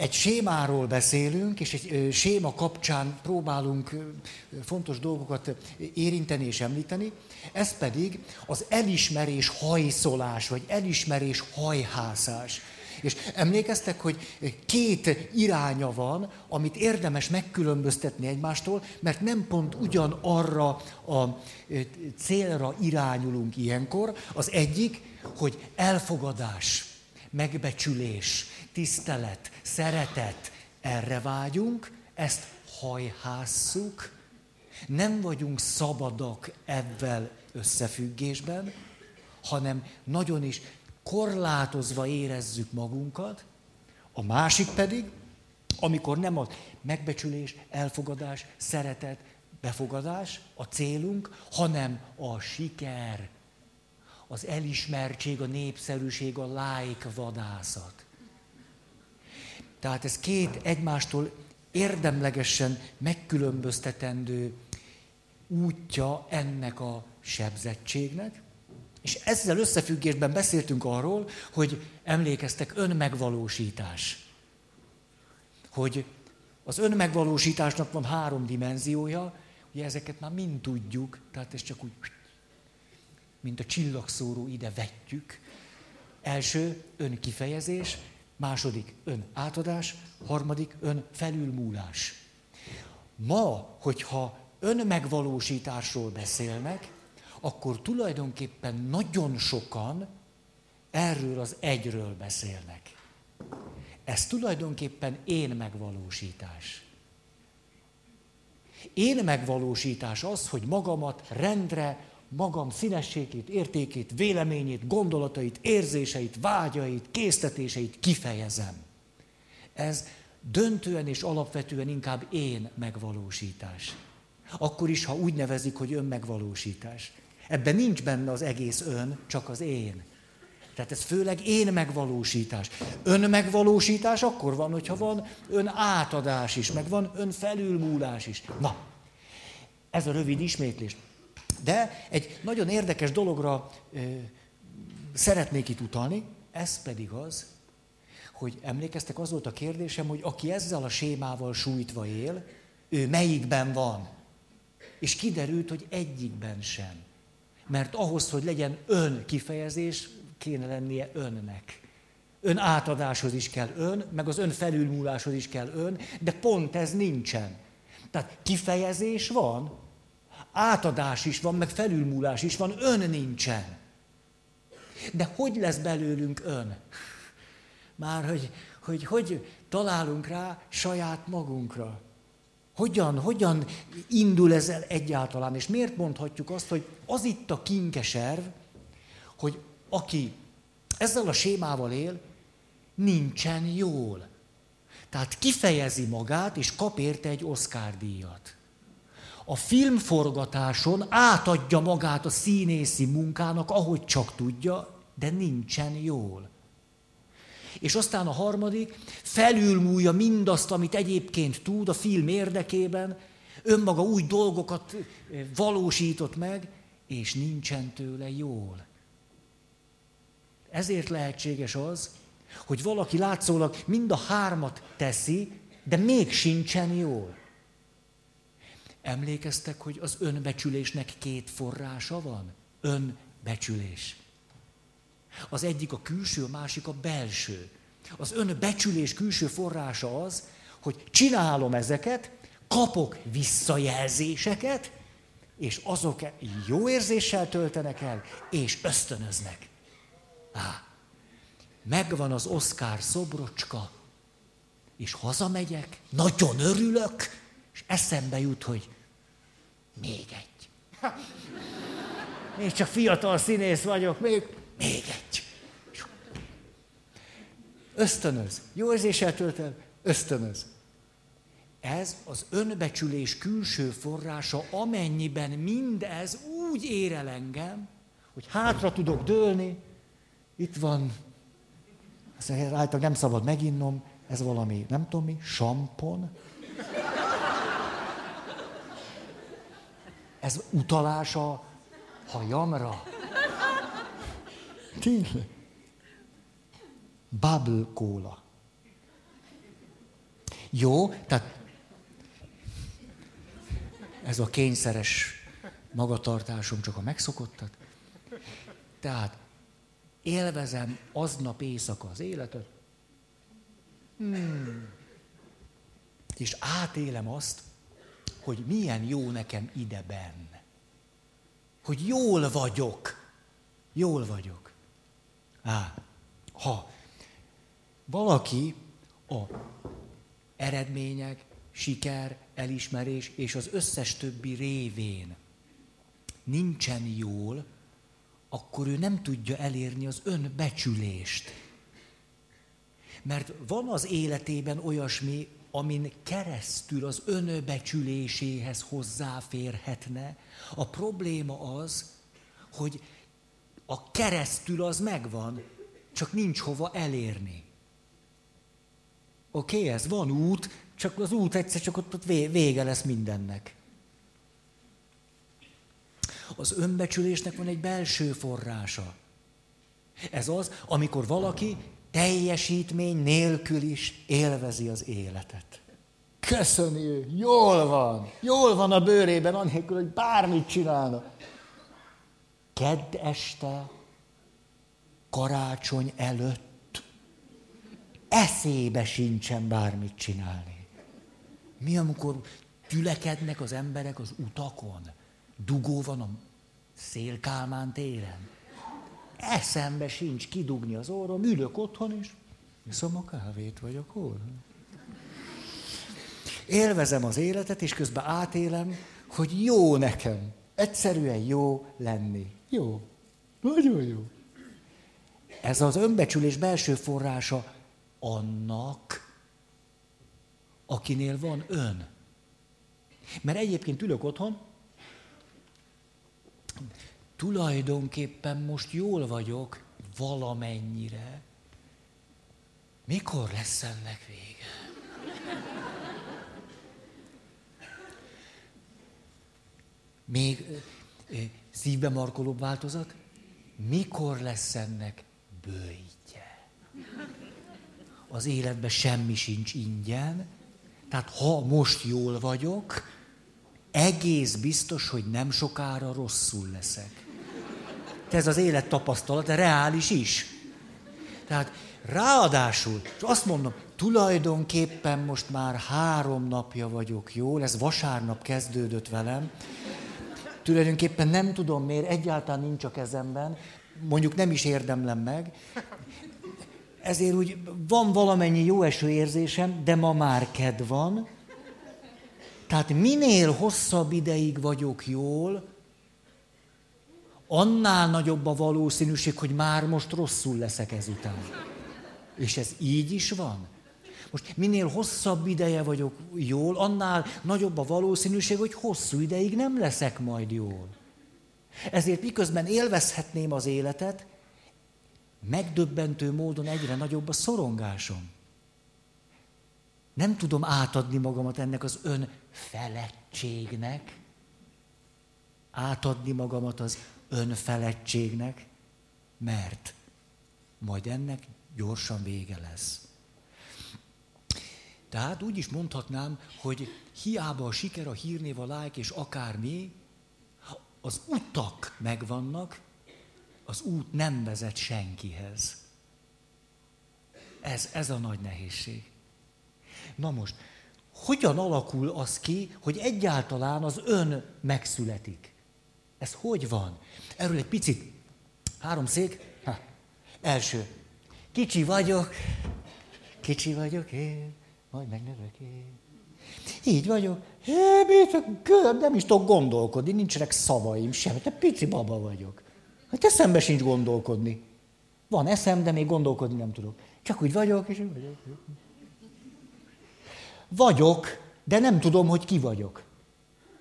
egy sémáról beszélünk, és egy séma kapcsán próbálunk fontos dolgokat érinteni és említeni, ez pedig az elismerés hajszolás, vagy elismerés hajhászás. És emlékeztek, hogy két iránya van, amit érdemes megkülönböztetni egymástól, mert nem pont ugyanarra a célra irányulunk ilyenkor. Az egyik, hogy elfogadás, megbecsülés, tisztelet, szeretet, erre vágyunk, ezt hajhásszuk, nem vagyunk szabadak ebben összefüggésben, hanem nagyon is korlátozva érezzük magunkat, a másik pedig, amikor nem a megbecsülés, elfogadás, szeretet, befogadás a célunk, hanem a siker, az elismertség, a népszerűség, a like vadászat. Tehát ez két egymástól érdemlegesen megkülönböztetendő útja ennek a sebzettségnek, és ezzel összefüggésben beszéltünk arról, hogy emlékeztek, önmegvalósítás. Hogy az önmegvalósításnak van három dimenziója, ugye ezeket már mind tudjuk, tehát ez csak úgy, mint a csillagszóró ide vetjük. Első, önkifejezés, második, ön átadás, harmadik, ön felülmúlás. Ma, hogyha önmegvalósításról beszélnek, akkor tulajdonképpen nagyon sokan erről az egyről beszélnek. Ez tulajdonképpen én megvalósítás. Én megvalósítás az, hogy magamat rendre, magam színességét, értékét, véleményét, gondolatait, érzéseit, vágyait, késztetéseit kifejezem. Ez döntően és alapvetően inkább én megvalósítás. Akkor is, ha úgy nevezik, hogy önmegvalósítás. Ebben nincs benne az egész ön, csak az én. Tehát ez főleg én megvalósítás. Ön megvalósítás akkor van, hogyha van ön átadás is, meg van ön felülmúlás is. Na, ez a rövid ismétlés. De egy nagyon érdekes dologra ö, szeretnék itt utalni, ez pedig az, hogy emlékeztek, az volt a kérdésem, hogy aki ezzel a sémával sújtva él, ő melyikben van? És kiderült, hogy egyikben sem. Mert ahhoz, hogy legyen ön kifejezés, kéne lennie önnek. Ön átadáshoz is kell ön, meg az ön felülmúláshoz is kell ön, de pont ez nincsen. Tehát kifejezés van, átadás is van, meg felülmúlás is van, ön nincsen. De hogy lesz belőlünk ön? Már hogy, hogy, hogy találunk rá saját magunkra. Hogyan, hogyan indul ez el egyáltalán, és miért mondhatjuk azt, hogy az itt a kinkeserv, hogy aki ezzel a sémával él, nincsen jól. Tehát kifejezi magát, és kap érte egy Oscar díjat. A filmforgatáson átadja magát a színészi munkának, ahogy csak tudja, de nincsen jól. És aztán a harmadik, felülmúlja mindazt, amit egyébként tud a film érdekében, önmaga új dolgokat eh, valósított meg, és nincsen tőle jól. Ezért lehetséges az, hogy valaki látszólag mind a hármat teszi, de még sincsen jól. Emlékeztek, hogy az önbecsülésnek két forrása van? Önbecsülés. Az egyik a külső, a másik a belső. Az önbecsülés külső forrása az, hogy csinálom ezeket, kapok visszajelzéseket, és azok jó érzéssel töltenek el, és ösztönöznek. Á, megvan az Oscar szobrocska, és hazamegyek, nagyon örülök, és eszembe jut, hogy még egy. Még csak fiatal színész vagyok, még még egy. Ösztönöz. Jó érzéssel tölt el, ösztönöz. Ez az önbecsülés külső forrása, amennyiben mindez úgy ér engem, hogy hátra tudok dőlni, itt van, ezt által nem szabad meginnom, ez valami, nem tudom mi, sampon. Ez utalás a hajamra. Tényleg. Bubble kóla. Jó, tehát ez a kényszeres magatartásom csak a megszokottat. Tehát élvezem aznap éjszaka az életet, hmm. és átélem azt, hogy milyen jó nekem ideben. Hogy jól vagyok. Jól vagyok. Á, ha valaki a eredmények, siker, elismerés és az összes többi révén nincsen jól, akkor ő nem tudja elérni az önbecsülést. Mert van az életében olyasmi, amin keresztül az önbecsüléséhez hozzáférhetne. A probléma az, hogy a keresztül az megvan, csak nincs hova elérni. Oké, okay, ez van út, csak az út egyszer csak ott, ott vége lesz mindennek. Az önbecsülésnek van egy belső forrása. Ez az, amikor valaki teljesítmény nélkül is élvezi az életet. Köszöni ő, jól van, jól van a bőrében, anélkül, hogy bármit csinálna. Kedd este, karácsony előtt, eszébe sincsen bármit csinálni. Mi, amikor tülekednek az emberek az utakon? Dugó van a szélkálmán téren? Eszembe sincs kidugni az orrom, ülök otthon, és iszom a kávét, vagyok hol. Élvezem az életet, és közben átélem, hogy jó nekem. Egyszerűen jó lenni. Jó. Nagyon jó. Ez az önbecsülés belső forrása annak, akinél van ön. Mert egyébként ülök otthon, tulajdonképpen most jól vagyok valamennyire. Mikor lesz ennek vége? Még szívbe markolóbb változat? Mikor lesz ennek bőjtje? Az életben semmi sincs ingyen, tehát ha most jól vagyok, egész biztos, hogy nem sokára rosszul leszek. Ez az élet tapasztalat, de reális is. Tehát ráadásul, és azt mondom, tulajdonképpen most már három napja vagyok jól, ez vasárnap kezdődött velem, tulajdonképpen nem tudom miért, egyáltalán nincs a kezemben, mondjuk nem is érdemlem meg, ezért úgy van valamennyi jó eső érzésem, de ma már ked van. Tehát minél hosszabb ideig vagyok jól, annál nagyobb a valószínűség, hogy már most rosszul leszek ezután. És ez így is van. Most minél hosszabb ideje vagyok jól, annál nagyobb a valószínűség, hogy hosszú ideig nem leszek majd jól. Ezért miközben élvezhetném az életet, megdöbbentő módon egyre nagyobb a szorongásom. Nem tudom átadni magamat ennek az önfeledtségnek, átadni magamat az önfeledtségnek, mert majd ennek gyorsan vége lesz. Tehát úgy is mondhatnám, hogy hiába a siker, a hírnév, a like és akármi, az utak megvannak, az út nem vezet senkihez. Ez, ez a nagy nehézség. Na most, hogyan alakul az ki, hogy egyáltalán az ön megszületik? Ez hogy van? Erről egy picit. Három szék. Ha. Első. Kicsi vagyok. Kicsi vagyok én. Majd megnövök én. Így vagyok. Hé, nem is tudok gondolkodni, nincsenek szavaim sem. Te pici baba vagyok. Hát eszembe sincs gondolkodni. Van eszem, de még gondolkodni nem tudok. Csak úgy vagyok, és úgy vagyok. Vagyok, de nem tudom, hogy ki vagyok.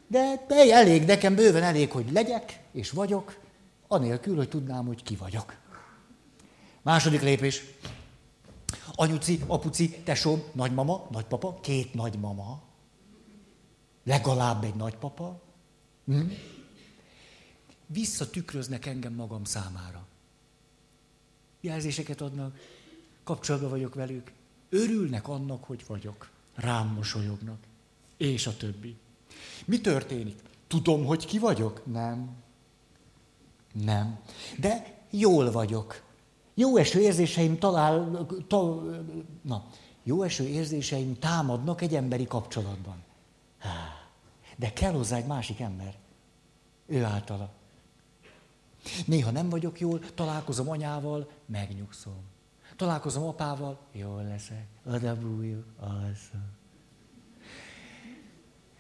De elég, nekem bőven elég, hogy legyek, és vagyok, anélkül, hogy tudnám, hogy ki vagyok. Második lépés. Anyuci, apuci, tesóm, nagymama, nagypapa, két nagymama. Legalább egy nagypapa. Hm? visszatükröznek engem magam számára. Jelzéseket adnak, kapcsolatban vagyok velük, örülnek annak, hogy vagyok. rám mosolyognak. És a többi. Mi történik? Tudom, hogy ki vagyok? Nem. Nem. De jól vagyok. Jó eső érzéseim talál, ta, na, jó eső érzéseim támadnak egy emberi kapcsolatban. De kell hozzá egy másik ember. Ő általa. Néha nem vagyok jól, találkozom anyával, megnyugszom. Találkozom apával, jól leszek, oda bújjuk, alszom.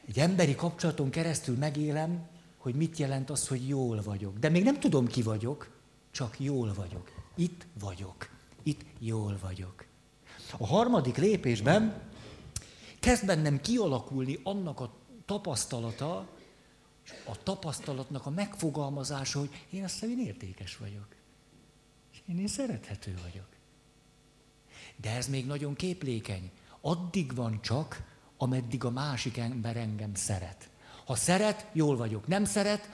Egy emberi kapcsolaton keresztül megélem, hogy mit jelent az, hogy jól vagyok. De még nem tudom, ki vagyok, csak jól vagyok. Itt vagyok. Itt jól vagyok. A harmadik lépésben kezd bennem kialakulni annak a tapasztalata, a tapasztalatnak a megfogalmazása, hogy én azt hiszem, én értékes vagyok. És én, én szerethető vagyok. De ez még nagyon képlékeny. Addig van csak, ameddig a másik ember engem szeret. Ha szeret, jól vagyok. Nem szeret,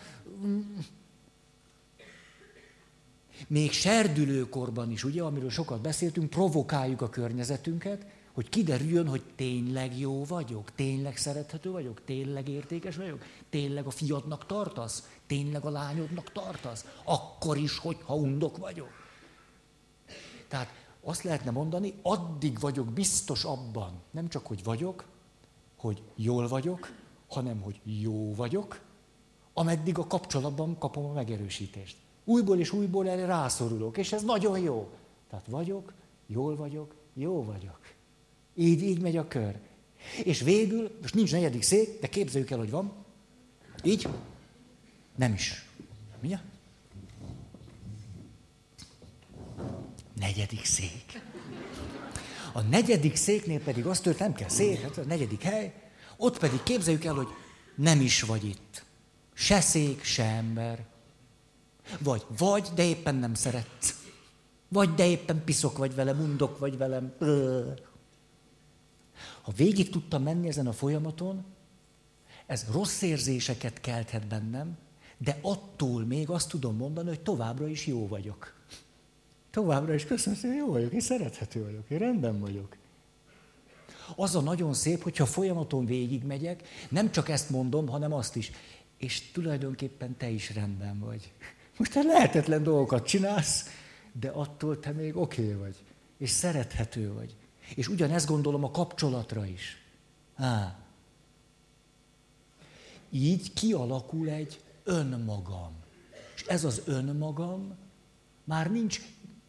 még serdülőkorban is, ugye, amiről sokat beszéltünk, provokáljuk a környezetünket, hogy kiderüljön, hogy tényleg jó vagyok, tényleg szerethető vagyok, tényleg értékes vagyok, tényleg a fiadnak tartasz, tényleg a lányodnak tartasz, akkor is, hogyha undok vagyok. Tehát azt lehetne mondani, addig vagyok biztos abban, nem csak, hogy vagyok, hogy jól vagyok, hanem, hogy jó vagyok, ameddig a kapcsolatban kapom a megerősítést. Újból és újból erre rászorulok, és ez nagyon jó. Tehát vagyok, jól vagyok, jó vagyok. Így, így megy a kör. És végül, most nincs negyedik szék, de képzeljük el, hogy van. Így? Nem is. Mi? Negyedik szék. A negyedik széknél pedig azt tört, nem kell szék, hát a negyedik hely, ott pedig képzeljük el, hogy nem is vagy itt. Se szék, se ember. Vagy, vagy, de éppen nem szeretsz. Vagy, de éppen piszok vagy velem, undok vagy velem. Ha végig tudtam menni ezen a folyamaton, ez rossz érzéseket kelthet bennem, de attól még azt tudom mondani, hogy továbbra is jó vagyok. Továbbra is köszönöm hogy jó vagyok, én szerethető vagyok, én rendben vagyok. Az a nagyon szép, hogyha folyamaton végigmegyek, nem csak ezt mondom, hanem azt is. És tulajdonképpen te is rendben vagy. Most te lehetetlen dolgokat csinálsz, de attól te még oké okay vagy. És szerethető vagy. És ugyanezt gondolom a kapcsolatra is. Á. Így kialakul egy önmagam. És ez az önmagam már nincs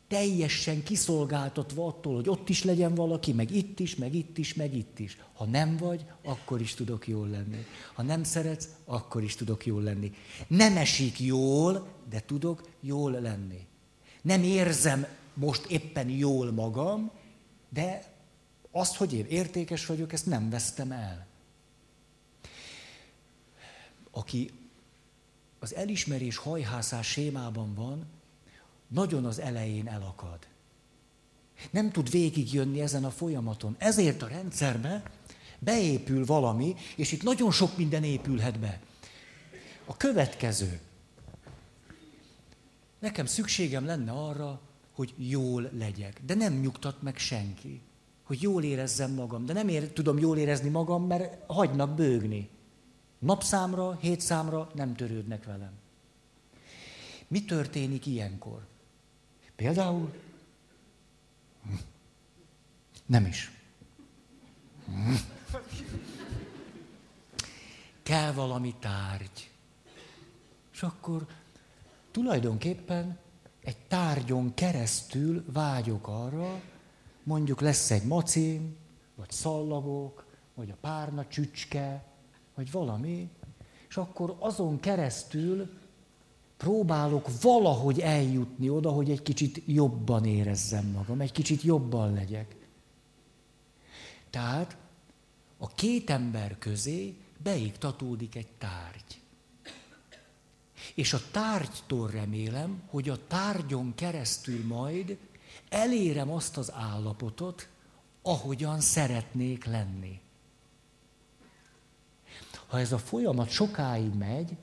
teljesen kiszolgáltatva attól, hogy ott is legyen valaki, meg itt is, meg itt is, meg itt is. Ha nem vagy, akkor is tudok jól lenni. Ha nem szeretsz, akkor is tudok jól lenni. Nem esik jól, de tudok jól lenni. Nem érzem most éppen jól magam, de azt, hogy én értékes vagyok, ezt nem vesztem el. Aki az elismerés hajhászás sémában van, nagyon az elején elakad. Nem tud végigjönni ezen a folyamaton. Ezért a rendszerbe beépül valami, és itt nagyon sok minden épülhet be. A következő. Nekem szükségem lenne arra, hogy jól legyek. De nem nyugtat meg senki. Hogy jól érezzem magam. De nem ér, tudom jól érezni magam, mert hagynak bőgni. Napszámra, hétszámra nem törődnek velem. Mi történik ilyenkor? Például? Nem is. Kell valami tárgy. És akkor tulajdonképpen egy tárgyon keresztül vágyok arra, mondjuk lesz egy macim, vagy szallagok, vagy a párna csücske, vagy valami, és akkor azon keresztül próbálok valahogy eljutni oda, hogy egy kicsit jobban érezzem magam, egy kicsit jobban legyek. Tehát a két ember közé beiktatódik egy tárgy. És a tárgytól remélem, hogy a tárgyon keresztül majd elérem azt az állapotot, ahogyan szeretnék lenni. Ha ez a folyamat sokáig megy,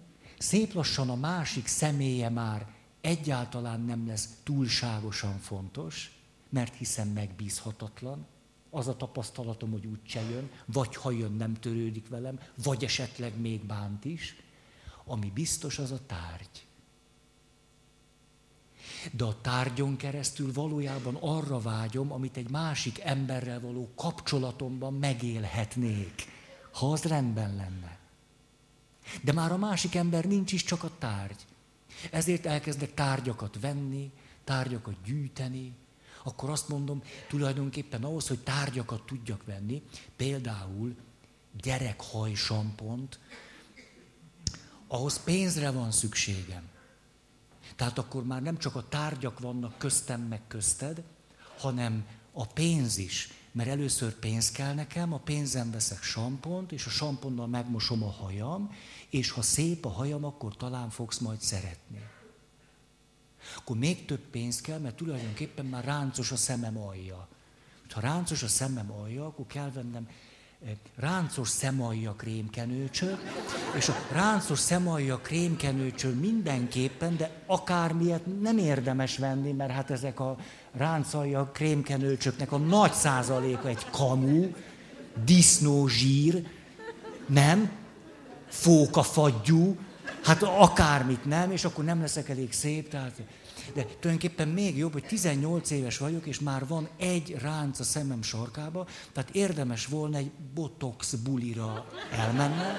szép lassan a másik személye már egyáltalán nem lesz túlságosan fontos, mert hiszen megbízhatatlan, az a tapasztalatom, hogy úgy se jön, vagy ha jön, nem törődik velem, vagy esetleg még bánt is. Ami biztos, az a tárgy. De a tárgyon keresztül valójában arra vágyom, amit egy másik emberrel való kapcsolatomban megélhetnék, ha az rendben lenne. De már a másik ember nincs is csak a tárgy. Ezért elkezdek tárgyakat venni, tárgyakat gyűjteni, akkor azt mondom, tulajdonképpen ahhoz, hogy tárgyakat tudjak venni, például gyerekhajsampont, ahhoz pénzre van szükségem. Tehát akkor már nem csak a tárgyak vannak köztem meg közted, hanem a pénz is. Mert először pénz kell nekem, a pénzem veszek sampont, és a samponnal megmosom a hajam, és ha szép a hajam, akkor talán fogsz majd szeretni. Akkor még több pénz kell, mert tulajdonképpen már ráncos a szemem alja. Ha ráncos a szemem alja, akkor kell vennem ráncos szemalja krémkenőcsöt, és a ráncos szemalja krémkenőcsöt mindenképpen, de akármilyet nem érdemes venni, mert hát ezek a ráncalja krémkenőcsöknek a nagy százaléka egy kamu, disznózsír, nem, fókafagyú, hát akármit nem, és akkor nem leszek elég szép, tehát de tulajdonképpen még jobb, hogy 18 éves vagyok, és már van egy ránc a szemem sarkába, tehát érdemes volna egy botox bulira elmennem,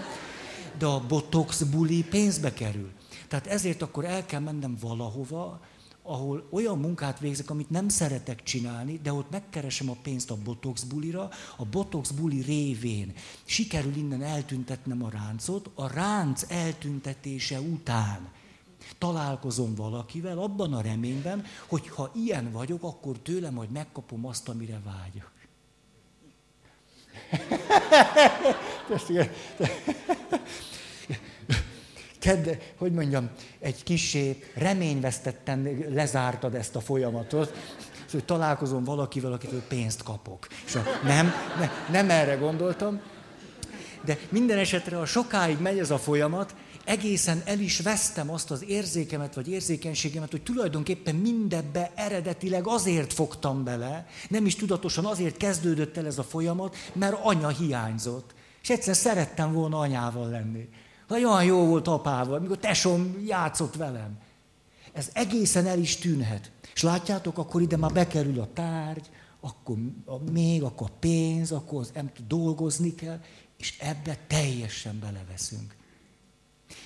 de a botox buli pénzbe kerül. Tehát ezért akkor el kell mennem valahova, ahol olyan munkát végzek, amit nem szeretek csinálni, de ott megkeresem a pénzt a botox bulira, a botox buli révén sikerül innen eltüntetnem a ráncot, a ránc eltüntetése után találkozom valakivel, abban a reményben, hogy ha ilyen vagyok, akkor tőle majd megkapom azt, amire vágyok. Kedd, hogy mondjam, egy kisé reményvesztetten lezártad ezt a folyamatot, hogy találkozom valakivel, akitől pénzt kapok. És a, nem, ne, nem erre gondoltam, de minden esetre, ha sokáig megy ez a folyamat, egészen el is vesztem azt az érzékemet, vagy érzékenységemet, hogy tulajdonképpen mindebbe eredetileg azért fogtam bele, nem is tudatosan azért kezdődött el ez a folyamat, mert anya hiányzott. És egyszer szerettem volna anyával lenni. Olyan jó volt apával, mikor tesom játszott velem. Ez egészen el is tűnhet. És látjátok, akkor ide már bekerül a tárgy, akkor a, még, akkor a pénz, akkor az, nem dolgozni kell, és ebbe teljesen beleveszünk.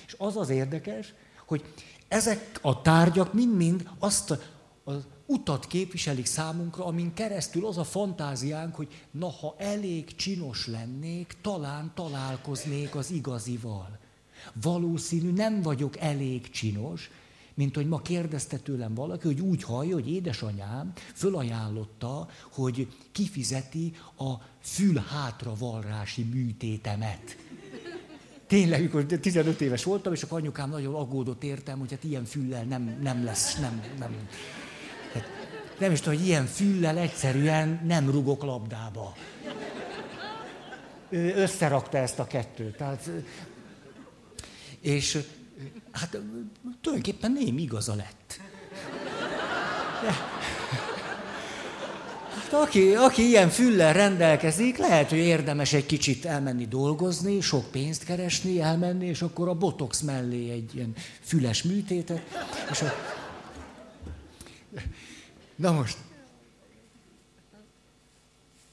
És az az érdekes, hogy ezek a tárgyak mind-mind azt az utat képviselik számunkra, amin keresztül az a fantáziánk, hogy na, ha elég csinos lennék, talán találkoznék az igazival. Valószínű nem vagyok elég csinos, mint hogy ma kérdezte tőlem valaki, hogy úgy hallja, hogy édesanyám fölajánlotta, hogy kifizeti a fülhátra varrási műtétemet. Tényleg, amikor 15 éves voltam, és akkor anyukám nagyon aggódott értem, hogy hát ilyen füllel nem, nem lesz, nem, nem. Hát nem is tudom, hogy ilyen füllel egyszerűen nem rugok labdába. Ő összerakta ezt a kettőt. Tehát, és hát tulajdonképpen némi igaza lett. De, Hát aki, aki ilyen füllel rendelkezik, lehet, hogy érdemes egy kicsit elmenni dolgozni, sok pénzt keresni, elmenni, és akkor a botox mellé egy ilyen füles műtétet. És a... Na most,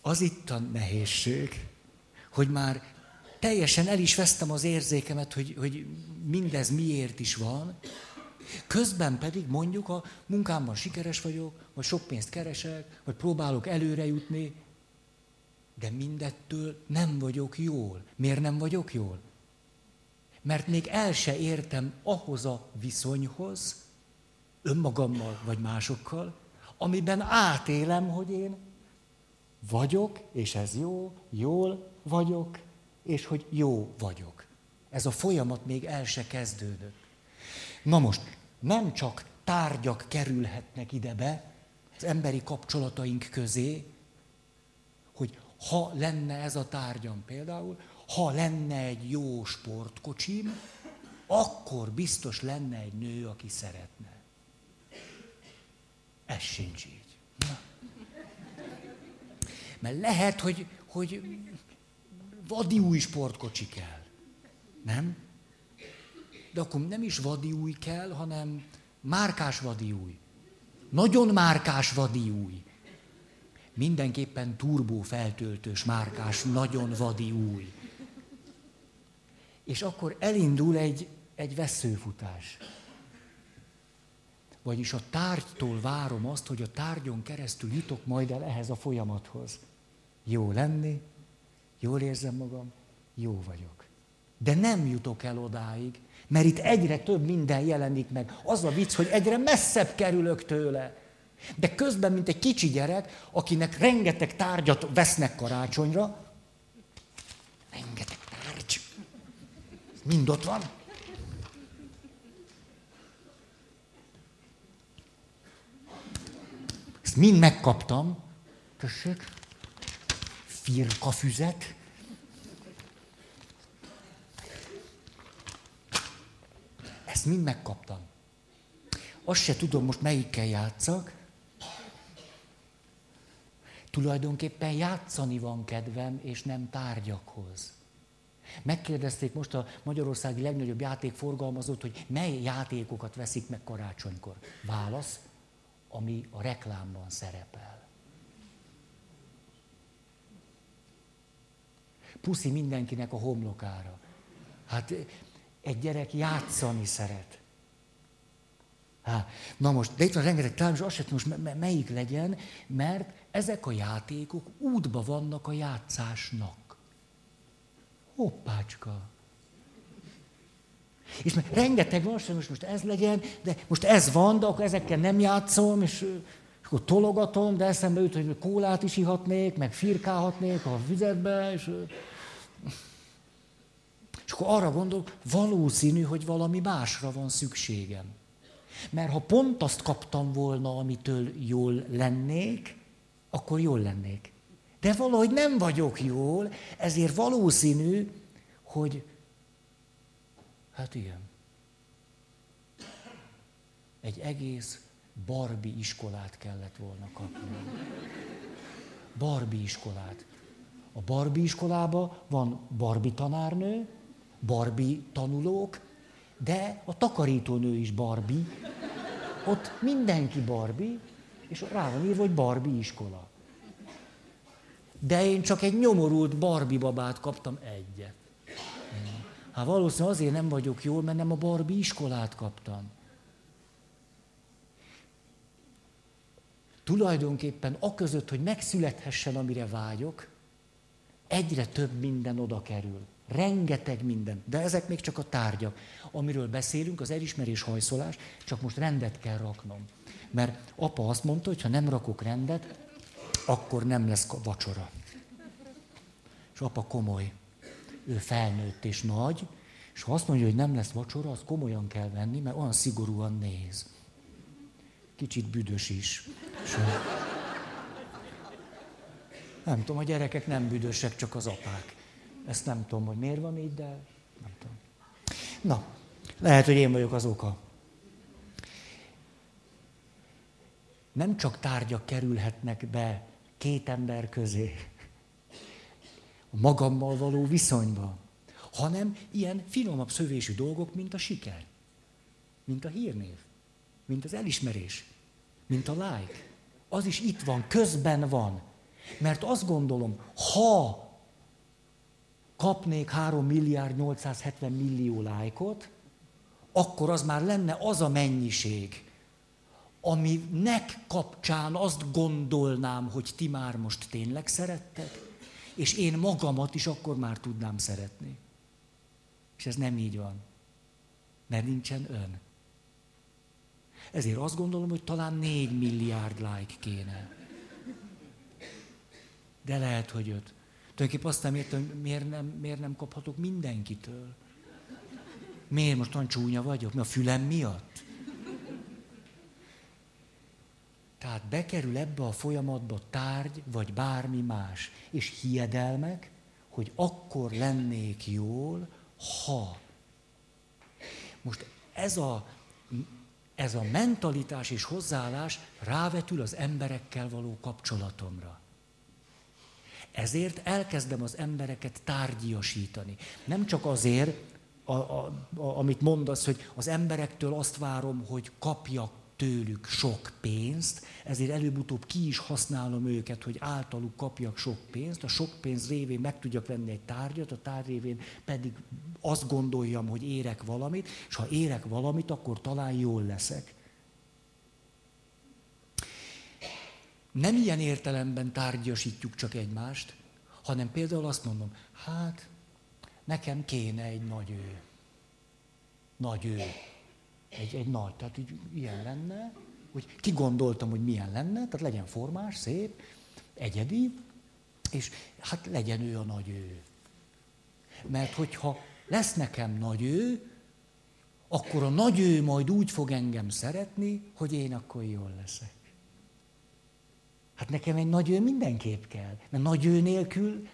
az itt a nehézség, hogy már teljesen el is vesztem az érzékemet, hogy, hogy mindez miért is van, Közben pedig mondjuk a munkámban sikeres vagyok, vagy sok pénzt keresek, vagy próbálok előre jutni, de mindettől nem vagyok jól. Miért nem vagyok jól? Mert még el se értem ahhoz a viszonyhoz, önmagammal vagy másokkal, amiben átélem, hogy én vagyok, és ez jó, jól vagyok, és hogy jó vagyok. Ez a folyamat még el se kezdődött. Na most, nem csak tárgyak kerülhetnek ide be az emberi kapcsolataink közé, hogy ha lenne ez a tárgyam például, ha lenne egy jó sportkocsim, akkor biztos lenne egy nő, aki szeretne. Ez sincs így. Na. Mert lehet, hogy, hogy vadi új sportkocsi kell. Nem? De akkor nem is vadi új kell, hanem márkás vadi új. Nagyon márkás vadi új. Mindenképpen turbó feltöltős márkás, nagyon vadi új. És akkor elindul egy, egy veszőfutás. Vagyis a tárgytól várom azt, hogy a tárgyon keresztül jutok majd el ehhez a folyamathoz. Jó lenni, jól érzem magam, jó vagyok. De nem jutok el odáig, mert itt egyre több minden jelenik meg. Az a vicc, hogy egyre messzebb kerülök tőle. De közben, mint egy kicsi gyerek, akinek rengeteg tárgyat vesznek karácsonyra, rengeteg tárgy, mind ott van. Ezt mind megkaptam. Tessék, firkafüzet. Ezt mind megkaptam. Azt se tudom most melyikkel játszak. Tulajdonképpen játszani van kedvem, és nem tárgyakhoz. Megkérdezték most a magyarországi legnagyobb játékforgalmazót, hogy mely játékokat veszik meg karácsonykor. Válasz, ami a reklámban szerepel. Puszi mindenkinek a homlokára. Hát egy gyerek játszani szeret. Há, na most, de itt van rengeteg talán, és azt sem most melyik legyen, mert ezek a játékok útba vannak a játszásnak. Hoppácska. És mert rengeteg van, most, most ez legyen, de most ez van, de akkor ezekkel nem játszom, és, és akkor tologatom, de eszembe jut, hogy kólát is ihatnék, meg firkálhatnék a vizetbe, és, és akkor arra gondolok, valószínű, hogy valami másra van szükségem. Mert ha pont azt kaptam volna, amitől jól lennék, akkor jól lennék. De valahogy nem vagyok jól, ezért valószínű, hogy hát igen. Egy egész barbi iskolát kellett volna kapni. Barbi iskolát. A barbi iskolában van barbi tanárnő, barbi tanulók, de a takarítónő is Barbie, ott mindenki Barbie, és rá van írva, hogy Barbie iskola. De én csak egy nyomorult Barbie babát kaptam egyet. Hát valószínűleg azért nem vagyok jól, mert nem a Barbie iskolát kaptam. Tulajdonképpen a között, hogy megszülethessen, amire vágyok, egyre több minden oda kerül. Rengeteg minden, de ezek még csak a tárgyak. Amiről beszélünk, az elismerés hajszolás, csak most rendet kell raknom. Mert apa azt mondta, hogy ha nem rakok rendet, akkor nem lesz vacsora. És apa komoly. Ő felnőtt és nagy, és ha azt mondja, hogy nem lesz vacsora, az komolyan kell venni, mert olyan szigorúan néz. Kicsit büdös is. És nem tudom, a gyerekek nem büdösek, csak az apák. Ezt nem tudom, hogy miért van így, de nem tudom. Na, lehet, hogy én vagyok az oka. Nem csak tárgyak kerülhetnek be két ember közé, a magammal való viszonyba, hanem ilyen finomabb szövésű dolgok, mint a siker, mint a hírnév, mint az elismerés, mint a like. Az is itt van, közben van. Mert azt gondolom, ha kapnék 3 milliárd 870 millió lájkot, akkor az már lenne az a mennyiség, aminek kapcsán azt gondolnám, hogy ti már most tényleg szerettek, és én magamat is akkor már tudnám szeretni. És ez nem így van, mert nincsen ön. Ezért azt gondolom, hogy talán 4 milliárd like kéne. De lehet, hogy öt. Tulajdonképpen azt nem értem, hogy miért nem, miért nem kaphatok mindenkitől. Miért most olyan csúnya vagyok? Mi a fülem miatt? Tehát bekerül ebbe a folyamatba tárgy, vagy bármi más. És hiedelmek, hogy akkor lennék jól, ha. Most ez a, ez a mentalitás és hozzáállás rávetül az emberekkel való kapcsolatomra. Ezért elkezdem az embereket tárgyiasítani. Nem csak azért, a, a, a, amit mondasz, hogy az emberektől azt várom, hogy kapjak tőlük sok pénzt, ezért előbb-utóbb ki is használom őket, hogy általuk kapjak sok pénzt, a sok pénz révén meg tudjak venni egy tárgyat, a tárgy révén pedig azt gondoljam, hogy érek valamit, és ha érek valamit, akkor talán jól leszek. Nem ilyen értelemben tárgyasítjuk csak egymást, hanem például azt mondom, hát nekem kéne egy nagy ő. Nagy ő egy, egy nagy, tehát így ilyen lenne, hogy kigondoltam, hogy milyen lenne, tehát legyen formás, szép, egyedi, és hát legyen ő a nagy ő. Mert hogyha lesz nekem nagy ő, akkor a nagy ő majd úgy fog engem szeretni, hogy én akkor jól leszek. Hát nekem egy nagy ő mindenképp kell. Mert nagy ő nélkül,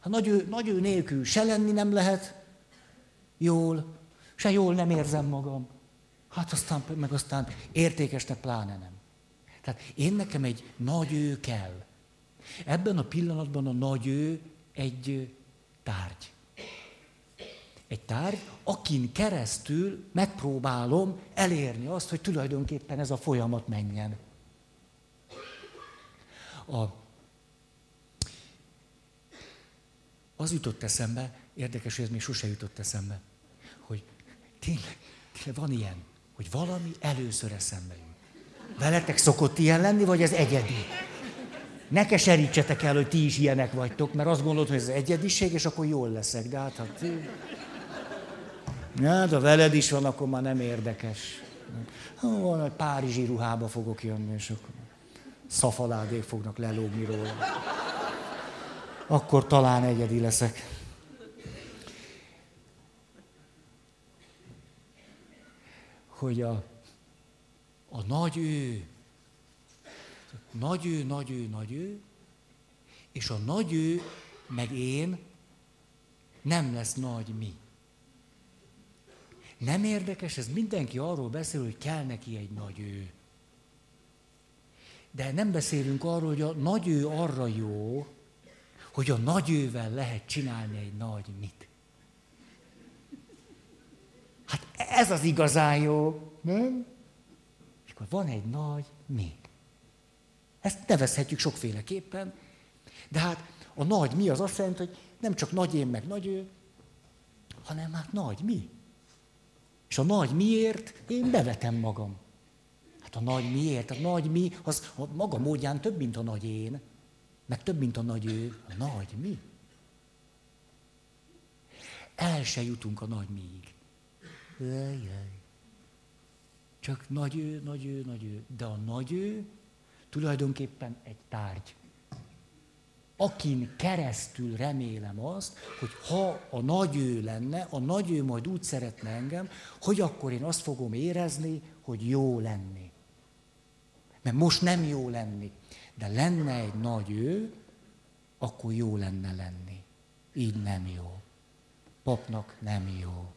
hát nagy ő, nagy ő nélkül se lenni nem lehet jól, se jól nem érzem magam. Hát aztán, meg aztán értékesnek pláne nem. Tehát én nekem egy nagy ő kell. Ebben a pillanatban a nagy ő egy tárgy. Egy tárgy, akin keresztül megpróbálom elérni azt, hogy tulajdonképpen ez a folyamat menjen. A, az jutott eszembe, érdekes, hogy ez még sose jutott eszembe, hogy tényleg, tényleg van ilyen hogy valami először eszembe jut. Veletek szokott ilyen lenni, vagy ez egyedi? Ne keserítsetek el, hogy ti is ilyenek vagytok, mert azt gondolod, hogy ez egyediség, és akkor jól leszek. De hát, hát... Ja, de veled is van, akkor már nem érdekes. Van, hogy párizsi ruhába fogok jönni, és akkor szafaládék fognak lelógni róla. Akkor talán egyedi leszek. Hogy a, a nagy ő, nagy ő, nagy ő, nagy ő, és a nagy ő, meg én nem lesz nagy mi. Nem érdekes, ez mindenki arról beszél, hogy kell neki egy nagy ő. De nem beszélünk arról, hogy a nagy ő arra jó, hogy a nagy ővel lehet csinálni egy nagy mit. Hát ez az igazán jó, nem? És akkor van egy nagy mi. Ezt nevezhetjük sokféleképpen, de hát a nagy mi az azt jelenti, hogy nem csak nagy én meg nagy ő, hanem hát nagy mi. És a nagy miért én bevetem magam. Hát a nagy miért, a nagy mi, az a maga módján több, mint a nagy én, meg több, mint a nagy ő, a nagy mi. El se jutunk a nagy miig. Jaj. Csak nagy ő, nagy ő, nagy ő. De a nagy ő tulajdonképpen egy tárgy. Akin keresztül remélem azt, hogy ha a nagy ő lenne, a nagy ő majd úgy szeretne engem, hogy akkor én azt fogom érezni, hogy jó lenni. Mert most nem jó lenni. De lenne egy nagy ő, akkor jó lenne lenni. Így nem jó. Papnak nem jó.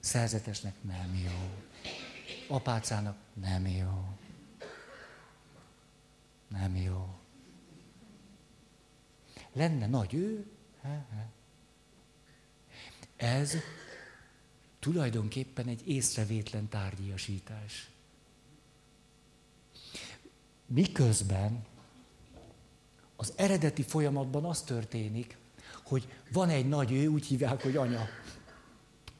Szerzetesnek nem jó. Apácának nem jó. Nem jó. Lenne nagy ő? Ez tulajdonképpen egy észrevétlen tárgyiasítás. Miközben az eredeti folyamatban az történik, hogy van egy nagy ő, úgy hívják, hogy anya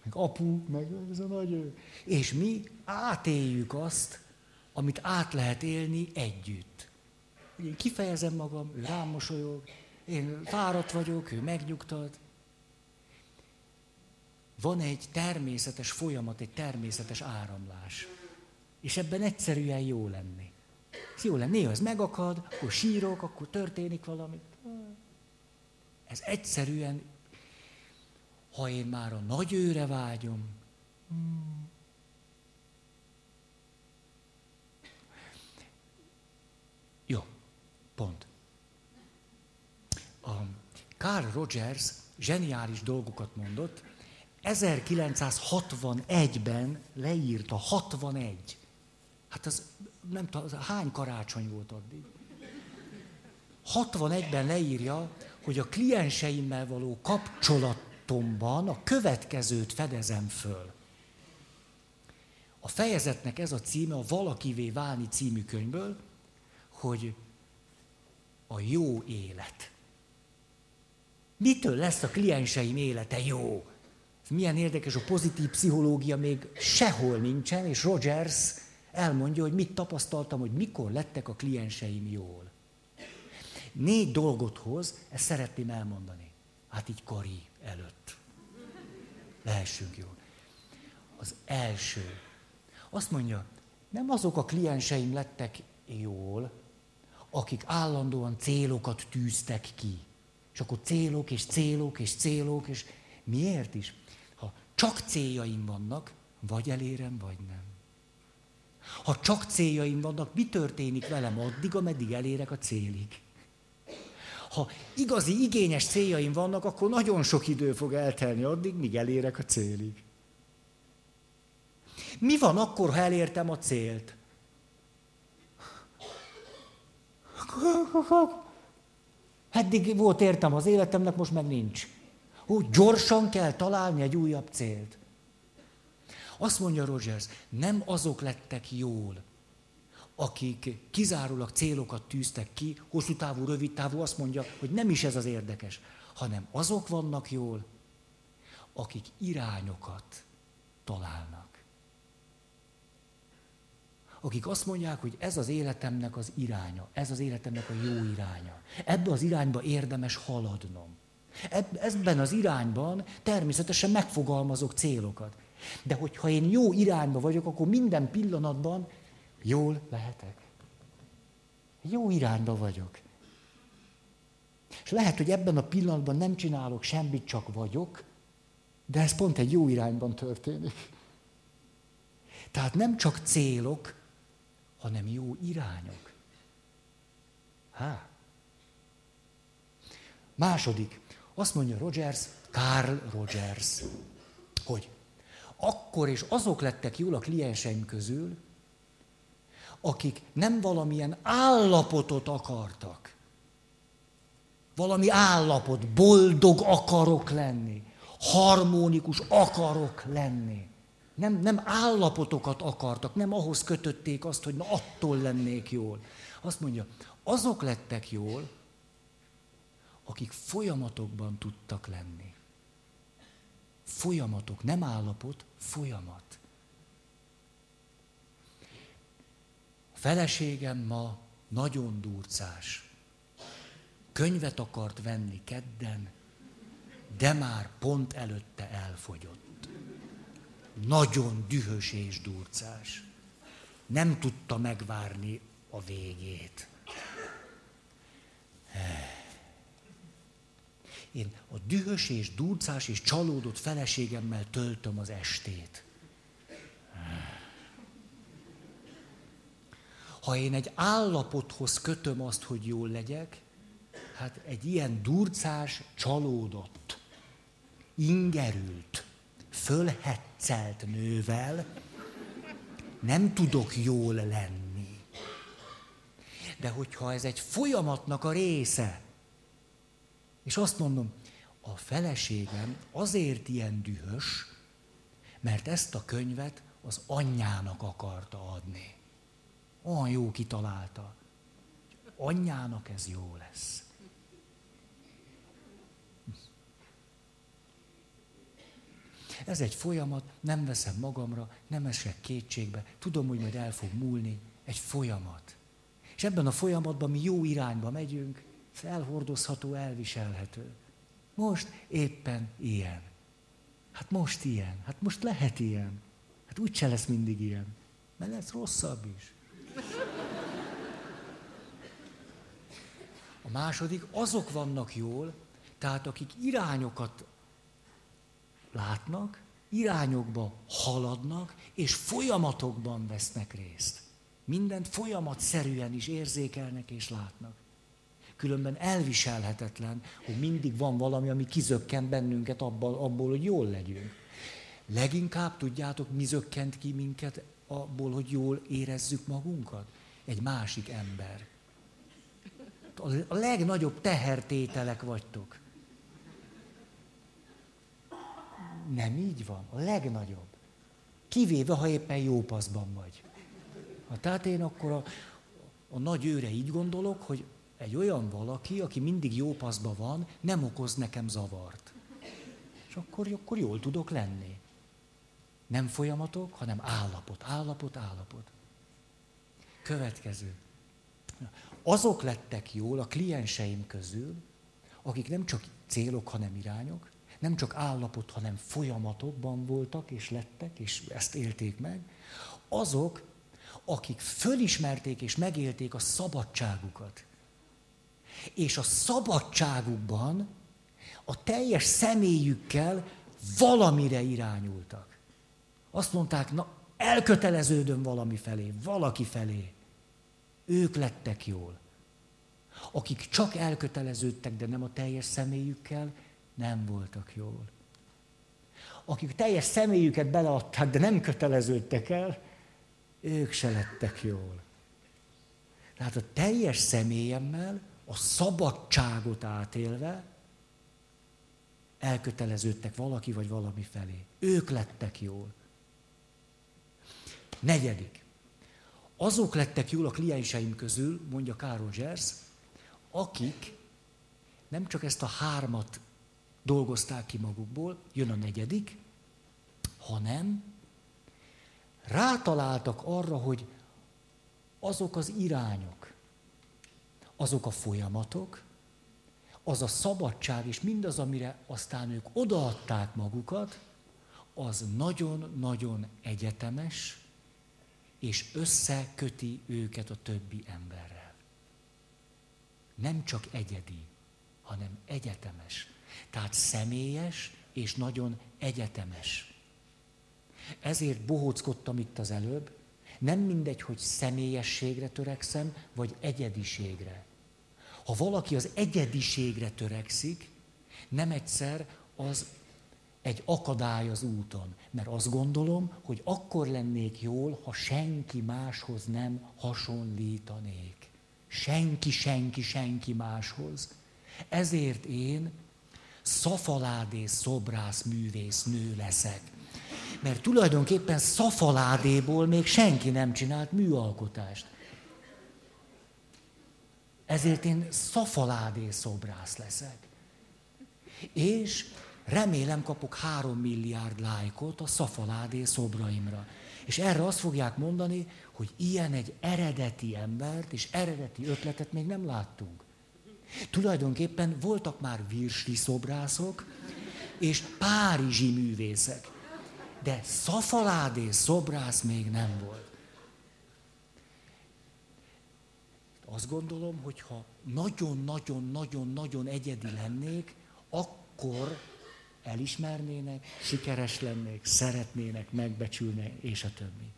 meg apu, meg ez a nagy ő. És mi átéljük azt, amit át lehet élni együtt. Én kifejezem magam, ő rám mosolyog, én fáradt vagyok, ő megnyugtat. Van egy természetes folyamat, egy természetes áramlás. És ebben egyszerűen jó lenni. Ez jó lenni, néha ez megakad, akkor sírok, akkor történik valami. Ez egyszerűen ha én már a nagy őre vágyom. Jó, pont. A Carl Rogers zseniális dolgokat mondott, 1961-ben leírta, 61. Hát az nem tudom, hány karácsony volt addig? 61-ben leírja, hogy a klienseimmel való kapcsolatomban a következőt fedezem föl. A fejezetnek ez a címe a Valakivé válni című könyvből, hogy a jó élet. Mitől lesz a klienseim élete jó? Milyen érdekes, a pozitív pszichológia még sehol nincsen, és Rogers elmondja, hogy mit tapasztaltam, hogy mikor lettek a klienseim jól. Négy dolgot hoz, ezt szeretném elmondani. Hát így Kari előtt. Lehessünk jól. Az első. Azt mondja, nem azok a klienseim lettek jól, akik állandóan célokat tűztek ki. És akkor célok, és célok, és célok, és miért is? Ha csak céljaim vannak, vagy elérem, vagy nem. Ha csak céljaim vannak, mi történik velem addig, ameddig elérek a célig? Ha igazi, igényes céljaim vannak, akkor nagyon sok idő fog eltelni addig, míg elérek a célig. Mi van akkor, ha elértem a célt? Eddig volt értem az életemnek, most meg nincs. Úgy gyorsan kell találni egy újabb célt. Azt mondja Rogers, nem azok lettek jól, akik kizárólag célokat tűztek ki, hosszú távú, rövid távú, azt mondja, hogy nem is ez az érdekes, hanem azok vannak jól, akik irányokat találnak. Akik azt mondják, hogy ez az életemnek az iránya, ez az életemnek a jó iránya. Ebbe az irányba érdemes haladnom. Ebben az irányban természetesen megfogalmazok célokat. De hogyha én jó irányba vagyok, akkor minden pillanatban jól lehetek. Jó irányba vagyok. És lehet, hogy ebben a pillanatban nem csinálok semmit, csak vagyok, de ez pont egy jó irányban történik. Tehát nem csak célok, hanem jó irányok. Há. Második. Azt mondja Rogers, Carl Rogers, hogy akkor és azok lettek jól a klienseim közül, akik nem valamilyen állapotot akartak. Valami állapot, boldog akarok lenni, harmonikus akarok lenni. Nem, nem állapotokat akartak, nem ahhoz kötötték azt, hogy na attól lennék jól. Azt mondja, azok lettek jól, akik folyamatokban tudtak lenni. Folyamatok, nem állapot, folyamat. Feleségem ma nagyon durcás. Könyvet akart venni kedden, de már pont előtte elfogyott. Nagyon dühös és durcás. Nem tudta megvárni a végét. Én a dühös és durcás és csalódott feleségemmel töltöm az estét. Ha én egy állapothoz kötöm azt, hogy jól legyek, hát egy ilyen durcás, csalódott, ingerült, fölhetszelt nővel nem tudok jól lenni. De hogyha ez egy folyamatnak a része, és azt mondom, a feleségem azért ilyen dühös, mert ezt a könyvet az anyjának akarta adni. Olyan jó kitalálta. Anyjának ez jó lesz. Ez egy folyamat, nem veszem magamra, nem esek kétségbe, tudom, hogy majd el fog múlni. Egy folyamat. És ebben a folyamatban mi jó irányba megyünk, felhordozható, elviselhető. Most éppen ilyen. Hát most ilyen. Hát most lehet ilyen. Hát úgyse lesz mindig ilyen. Mert lesz rosszabb is. A második, azok vannak jól, tehát akik irányokat látnak, irányokba haladnak, és folyamatokban vesznek részt. Mindent folyamatszerűen is érzékelnek és látnak. Különben elviselhetetlen, hogy mindig van valami, ami kizökkent bennünket abból, abból, hogy jól legyünk. Leginkább tudjátok, mi zökkent ki minket abból, hogy jól érezzük magunkat? Egy másik ember. A legnagyobb tehertételek vagytok. Nem így van. A legnagyobb. Kivéve, ha éppen jó paszban vagy. Ha tehát én akkor a, a nagy őre így gondolok, hogy egy olyan valaki, aki mindig jó paszban van, nem okoz nekem zavart. És akkor, akkor jól tudok lenni. Nem folyamatok, hanem állapot, állapot, állapot. Következő. Azok lettek jól a klienseim közül, akik nem csak célok, hanem irányok, nem csak állapot, hanem folyamatokban voltak és lettek, és ezt élték meg, azok, akik fölismerték és megélték a szabadságukat. És a szabadságukban a teljes személyükkel valamire irányultak. Azt mondták, na, elköteleződöm valami felé, valaki felé. Ők lettek jól. Akik csak elköteleződtek, de nem a teljes személyükkel, nem voltak jól. Akik teljes személyüket beleadták, de nem köteleződtek el, ők se lettek jól. Tehát a teljes személyemmel, a szabadságot átélve, elköteleződtek valaki vagy valami felé. Ők lettek jól. Negyedik. Azok lettek jól a klienseim közül, mondja Károly Zsersz, akik nem csak ezt a hármat dolgozták ki magukból, jön a negyedik, hanem rátaláltak arra, hogy azok az irányok, azok a folyamatok, az a szabadság és mindaz, amire aztán ők odaadták magukat, az nagyon-nagyon egyetemes, és összeköti őket a többi emberrel. Nem csak egyedi, hanem egyetemes. Tehát személyes és nagyon egyetemes. Ezért bohóckodtam itt az előbb, nem mindegy, hogy személyességre törekszem, vagy egyediségre. Ha valaki az egyediségre törekszik, nem egyszer az egy akadály az úton. Mert azt gondolom, hogy akkor lennék jól, ha senki máshoz nem hasonlítanék. Senki, senki, senki máshoz. Ezért én szafaládé szobrász művész nő leszek. Mert tulajdonképpen szafaládéból még senki nem csinált műalkotást. Ezért én szafaládé szobrász leszek. És remélem kapok három milliárd lájkot a szafaládé szobraimra. És erre azt fogják mondani, hogy ilyen egy eredeti embert és eredeti ötletet még nem láttunk. Tulajdonképpen voltak már virsli szobrászok és párizsi művészek, de szafaládé szobrász még nem volt. Azt gondolom, hogy ha nagyon-nagyon-nagyon-nagyon egyedi lennék, akkor elismernének, sikeres lennék, szeretnének, megbecsülnek, és a többi.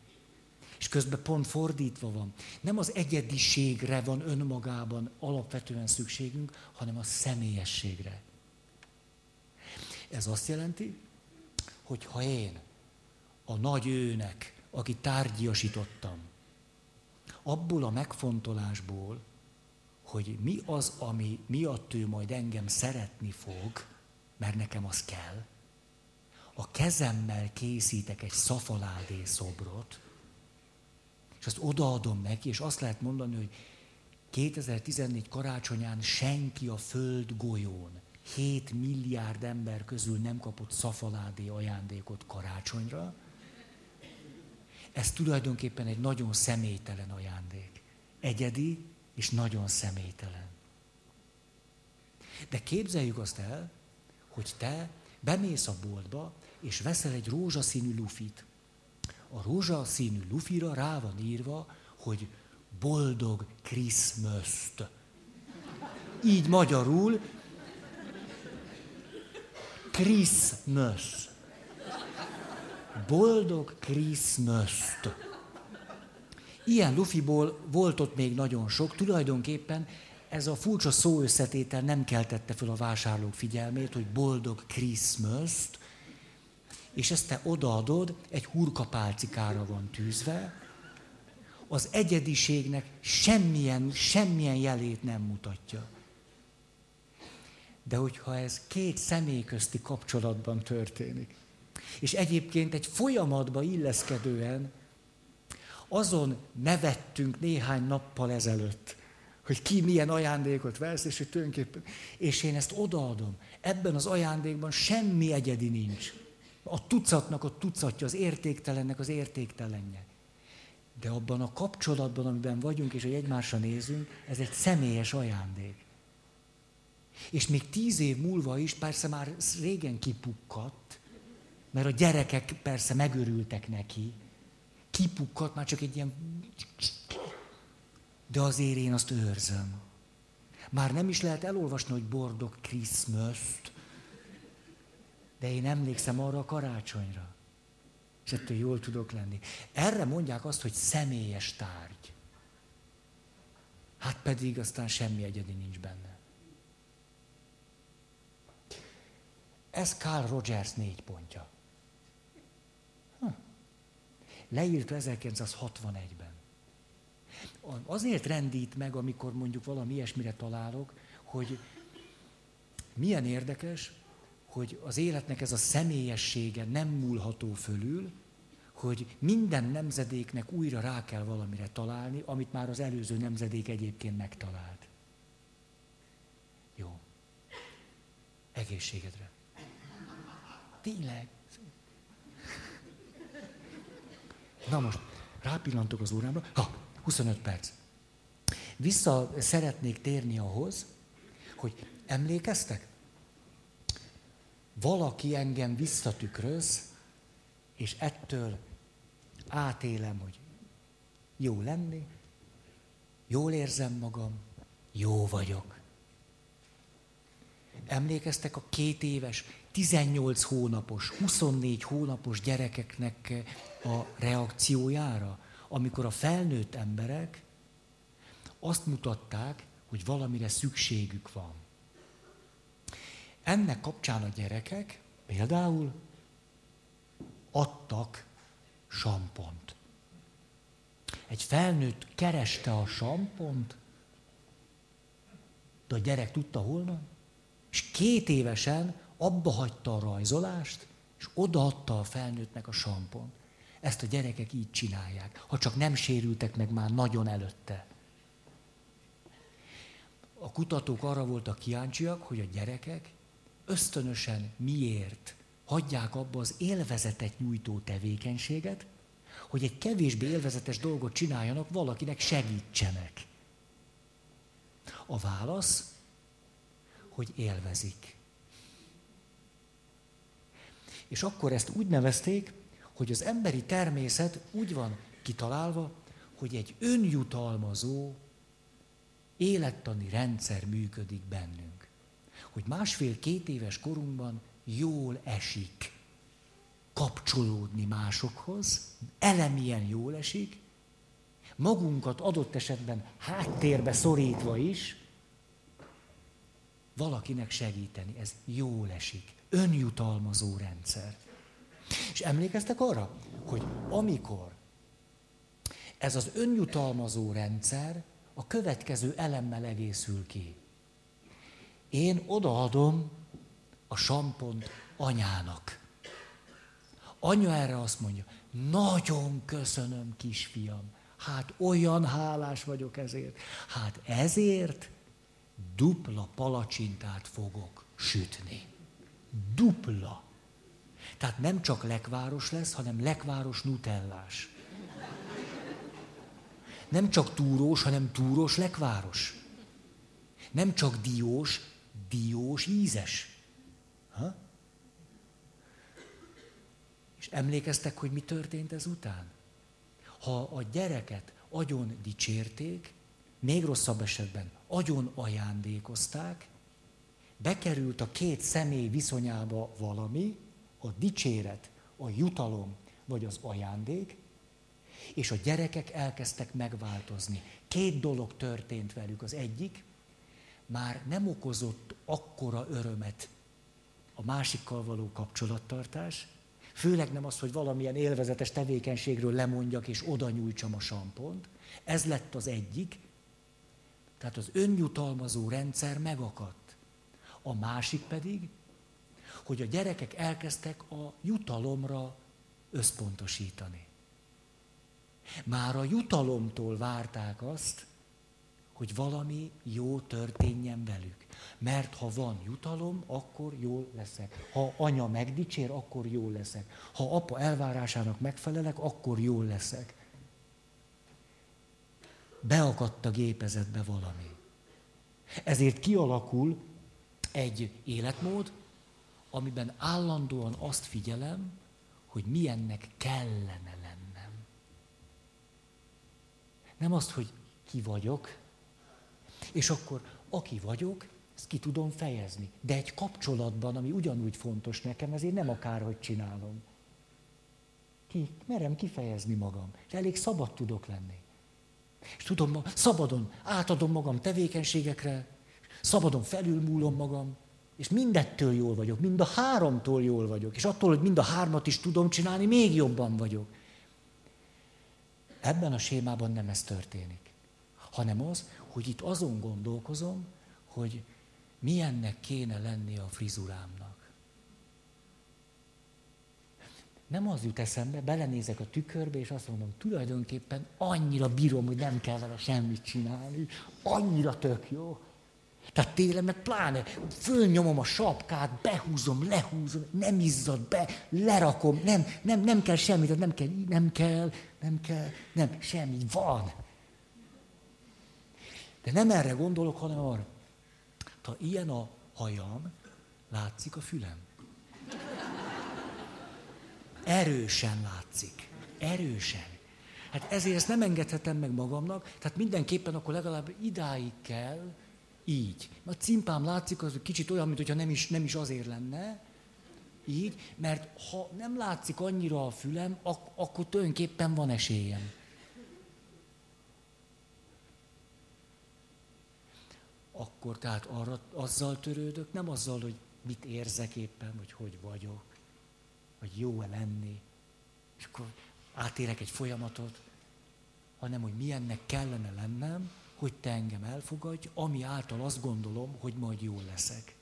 És közben pont fordítva van. Nem az egyediségre van önmagában alapvetően szükségünk, hanem a személyességre. Ez azt jelenti, hogy ha én a nagy őnek, aki tárgyasítottam, abból a megfontolásból, hogy mi az, ami miatt ő majd engem szeretni fog, mert nekem az kell, a kezemmel készítek egy szafaládé szobrot, és azt odaadom neki, és azt lehet mondani, hogy 2014 karácsonyán senki a föld golyón, 7 milliárd ember közül nem kapott szafaládé ajándékot karácsonyra. Ez tulajdonképpen egy nagyon személytelen ajándék. Egyedi és nagyon személytelen. De képzeljük azt el, hogy te bemész a boltba, és veszel egy rózsaszínű lufit a rózsaszínű lufira rá van írva, hogy boldog Christmas-t. Így magyarul Christmas. Boldog Christmas-t. Ilyen lufiból volt ott még nagyon sok, tulajdonképpen ez a furcsa szóösszetétel nem keltette fel a vásárlók figyelmét, hogy boldog Christmas-t, és ezt te odaadod, egy hurkapálcikára van tűzve, az egyediségnek semmilyen, semmilyen jelét nem mutatja. De hogyha ez két személy közti kapcsolatban történik, és egyébként egy folyamatba illeszkedően azon nevettünk néhány nappal ezelőtt, hogy ki milyen ajándékot vesz, és hogy tulajdonképpen, és én ezt odaadom. Ebben az ajándékban semmi egyedi nincs. A tucatnak a tucatja, az értéktelennek az értéktelenje. De abban a kapcsolatban, amiben vagyunk, és hogy egymásra nézünk, ez egy személyes ajándék. És még tíz év múlva is persze már régen kipukkadt, mert a gyerekek persze megörültek neki, kipukkadt már csak egy ilyen... De azért én azt őrzöm. Már nem is lehet elolvasni, hogy bordog christmas de én emlékszem arra a karácsonyra. És ettől jól tudok lenni. Erre mondják azt, hogy személyes tárgy. Hát pedig aztán semmi egyedi nincs benne. Ez Carl Rogers négy pontja. Hm. Leírta 1961-ben. Azért rendít meg, amikor mondjuk valami ilyesmire találok, hogy milyen érdekes, hogy az életnek ez a személyessége nem múlható fölül, hogy minden nemzedéknek újra rá kell valamire találni, amit már az előző nemzedék egyébként megtalált. Jó. Egészségedre. Tényleg. Na most, rápillantok az órámra. Ha, 25 perc. Vissza szeretnék térni ahhoz, hogy emlékeztek? valaki engem visszatükröz, és ettől átélem, hogy jó lenni, jól érzem magam, jó vagyok. Emlékeztek a két éves, 18 hónapos, 24 hónapos gyerekeknek a reakciójára, amikor a felnőtt emberek azt mutatták, hogy valamire szükségük van. Ennek kapcsán a gyerekek például adtak sampont. Egy felnőtt kereste a sampont, de a gyerek tudta holnan, és két évesen abba hagyta a rajzolást, és odaadta a felnőttnek a sampont. Ezt a gyerekek így csinálják, ha csak nem sérültek meg már nagyon előtte. A kutatók arra voltak kíváncsiak, hogy a gyerekek ösztönösen miért hagyják abba az élvezetet nyújtó tevékenységet, hogy egy kevésbé élvezetes dolgot csináljanak, valakinek segítsenek. A válasz, hogy élvezik. És akkor ezt úgy nevezték, hogy az emberi természet úgy van kitalálva, hogy egy önjutalmazó élettani rendszer működik bennünk hogy másfél-két éves korunkban jól esik kapcsolódni másokhoz, elemien jól esik, magunkat adott esetben háttérbe szorítva is, valakinek segíteni. Ez jól esik. Önjutalmazó rendszer. És emlékeztek arra, hogy amikor ez az önjutalmazó rendszer a következő elemmel egészül ki. Én odaadom a sampont anyának. Anya erre azt mondja, nagyon köszönöm, kisfiam. Hát olyan hálás vagyok ezért. Hát ezért dupla palacsintát fogok sütni. Dupla. Tehát nem csak lekváros lesz, hanem lekváros nutellás. Nem csak túrós, hanem túrós lekváros. Nem csak diós, diós, ízes. Ha? És emlékeztek, hogy mi történt ezután? Ha a gyereket agyon dicsérték, még rosszabb esetben agyon ajándékozták, bekerült a két személy viszonyába valami, a dicséret, a jutalom vagy az ajándék, és a gyerekek elkezdtek megváltozni. Két dolog történt velük. Az egyik, már nem okozott akkora örömet a másikkal való kapcsolattartás, főleg nem az, hogy valamilyen élvezetes tevékenységről lemondjak és oda nyújtsam a sampont, Ez lett az egyik, tehát az önjutalmazó rendszer megakadt. A másik pedig, hogy a gyerekek elkezdtek a jutalomra összpontosítani. Már a jutalomtól várták azt, hogy valami jó történjen velük. Mert ha van jutalom, akkor jól leszek. Ha anya megdicsér, akkor jól leszek. Ha apa elvárásának megfelelek, akkor jól leszek. Beakadt a gépezetbe valami. Ezért kialakul egy életmód, amiben állandóan azt figyelem, hogy milyennek kellene lennem. Nem azt, hogy ki vagyok, és akkor aki vagyok, ezt ki tudom fejezni. De egy kapcsolatban, ami ugyanúgy fontos nekem, ezért nem akárhogy csinálom. Ki, merem kifejezni magam, és elég szabad tudok lenni. És tudom, szabadon átadom magam tevékenységekre, szabadon felülmúlom magam, és mindettől jól vagyok, mind a háromtól jól vagyok, és attól, hogy mind a hármat is tudom csinálni, még jobban vagyok. Ebben a sémában nem ez történik, hanem az, hogy itt azon gondolkozom, hogy milyennek kéne lenni a frizurámnak. Nem az jut eszembe, belenézek a tükörbe, és azt mondom, tulajdonképpen annyira bírom, hogy nem kell vele semmit csinálni, annyira tök jó. Tehát télen meg pláne fölnyomom a sapkát, behúzom, lehúzom, nem izzad be, lerakom, nem, nem, nem kell semmit, nem kell, nem kell, nem kell, nem, semmi, van. De nem erre gondolok, hanem arra. Ha ilyen a hajam, látszik a fülem. Erősen látszik. Erősen. Hát ezért ezt nem engedhetem meg magamnak, tehát mindenképpen akkor legalább idáig kell, így. A cimpám látszik, az kicsit olyan, mintha nem is, nem is azért lenne, így, mert ha nem látszik annyira a fülem, ak- akkor tulajdonképpen van esélyem. Akkor tehát arra, azzal törődök, nem azzal, hogy mit érzek éppen, hogy hogy vagyok, hogy jó-e lenni, és akkor átérek egy folyamatot, hanem hogy milyennek kellene lennem, hogy te engem elfogadj, ami által azt gondolom, hogy majd jó leszek.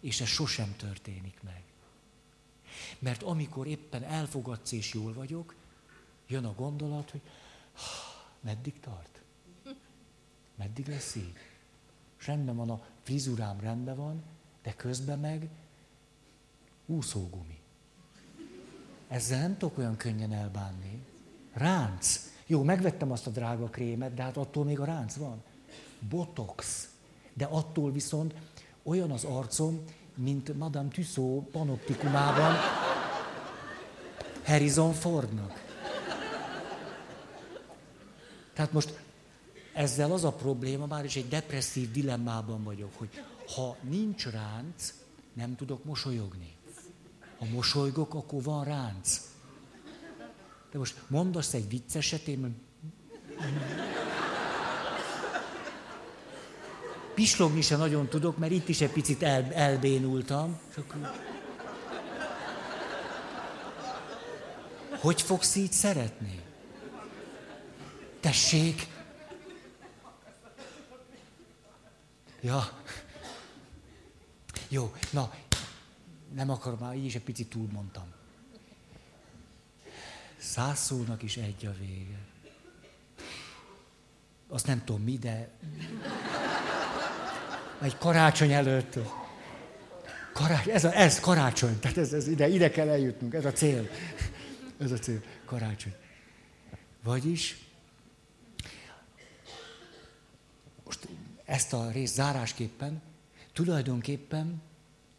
És ez sosem történik meg. Mert amikor éppen elfogadsz és jól vagyok, jön a gondolat, hogy meddig tart? Meddig lesz így? És rendben van, a frizurám rendben van, de közben meg úszógumi. Ezzel nem tudok olyan könnyen elbánni. Ránc. Jó, megvettem azt a drága krémet, de hát attól még a ránc van. Botox. De attól viszont olyan az arcom, mint Madame Tussaud panoptikumában Harrison Fordnak. Tehát most ezzel az a probléma, már is egy depresszív dilemmában vagyok, hogy ha nincs ránc, nem tudok mosolyogni. Ha mosolygok, akkor van ránc. De most mondasz egy vicceset, én Pislogni sem nagyon tudok, mert itt is egy picit el, elbénultam. Hogy fogsz így szeretni? Tessék! Ja. Jó, na, nem akarom, már így is egy picit túl mondtam. Száz szónak is egy a vége. Azt nem tudom mi, de... Egy karácsony előtt. Karács, ez, a, ez karácsony, tehát ez, ez ide, ide kell eljutnunk, ez a cél. Ez a cél, karácsony. Vagyis, most ezt a részt zárásképpen, tulajdonképpen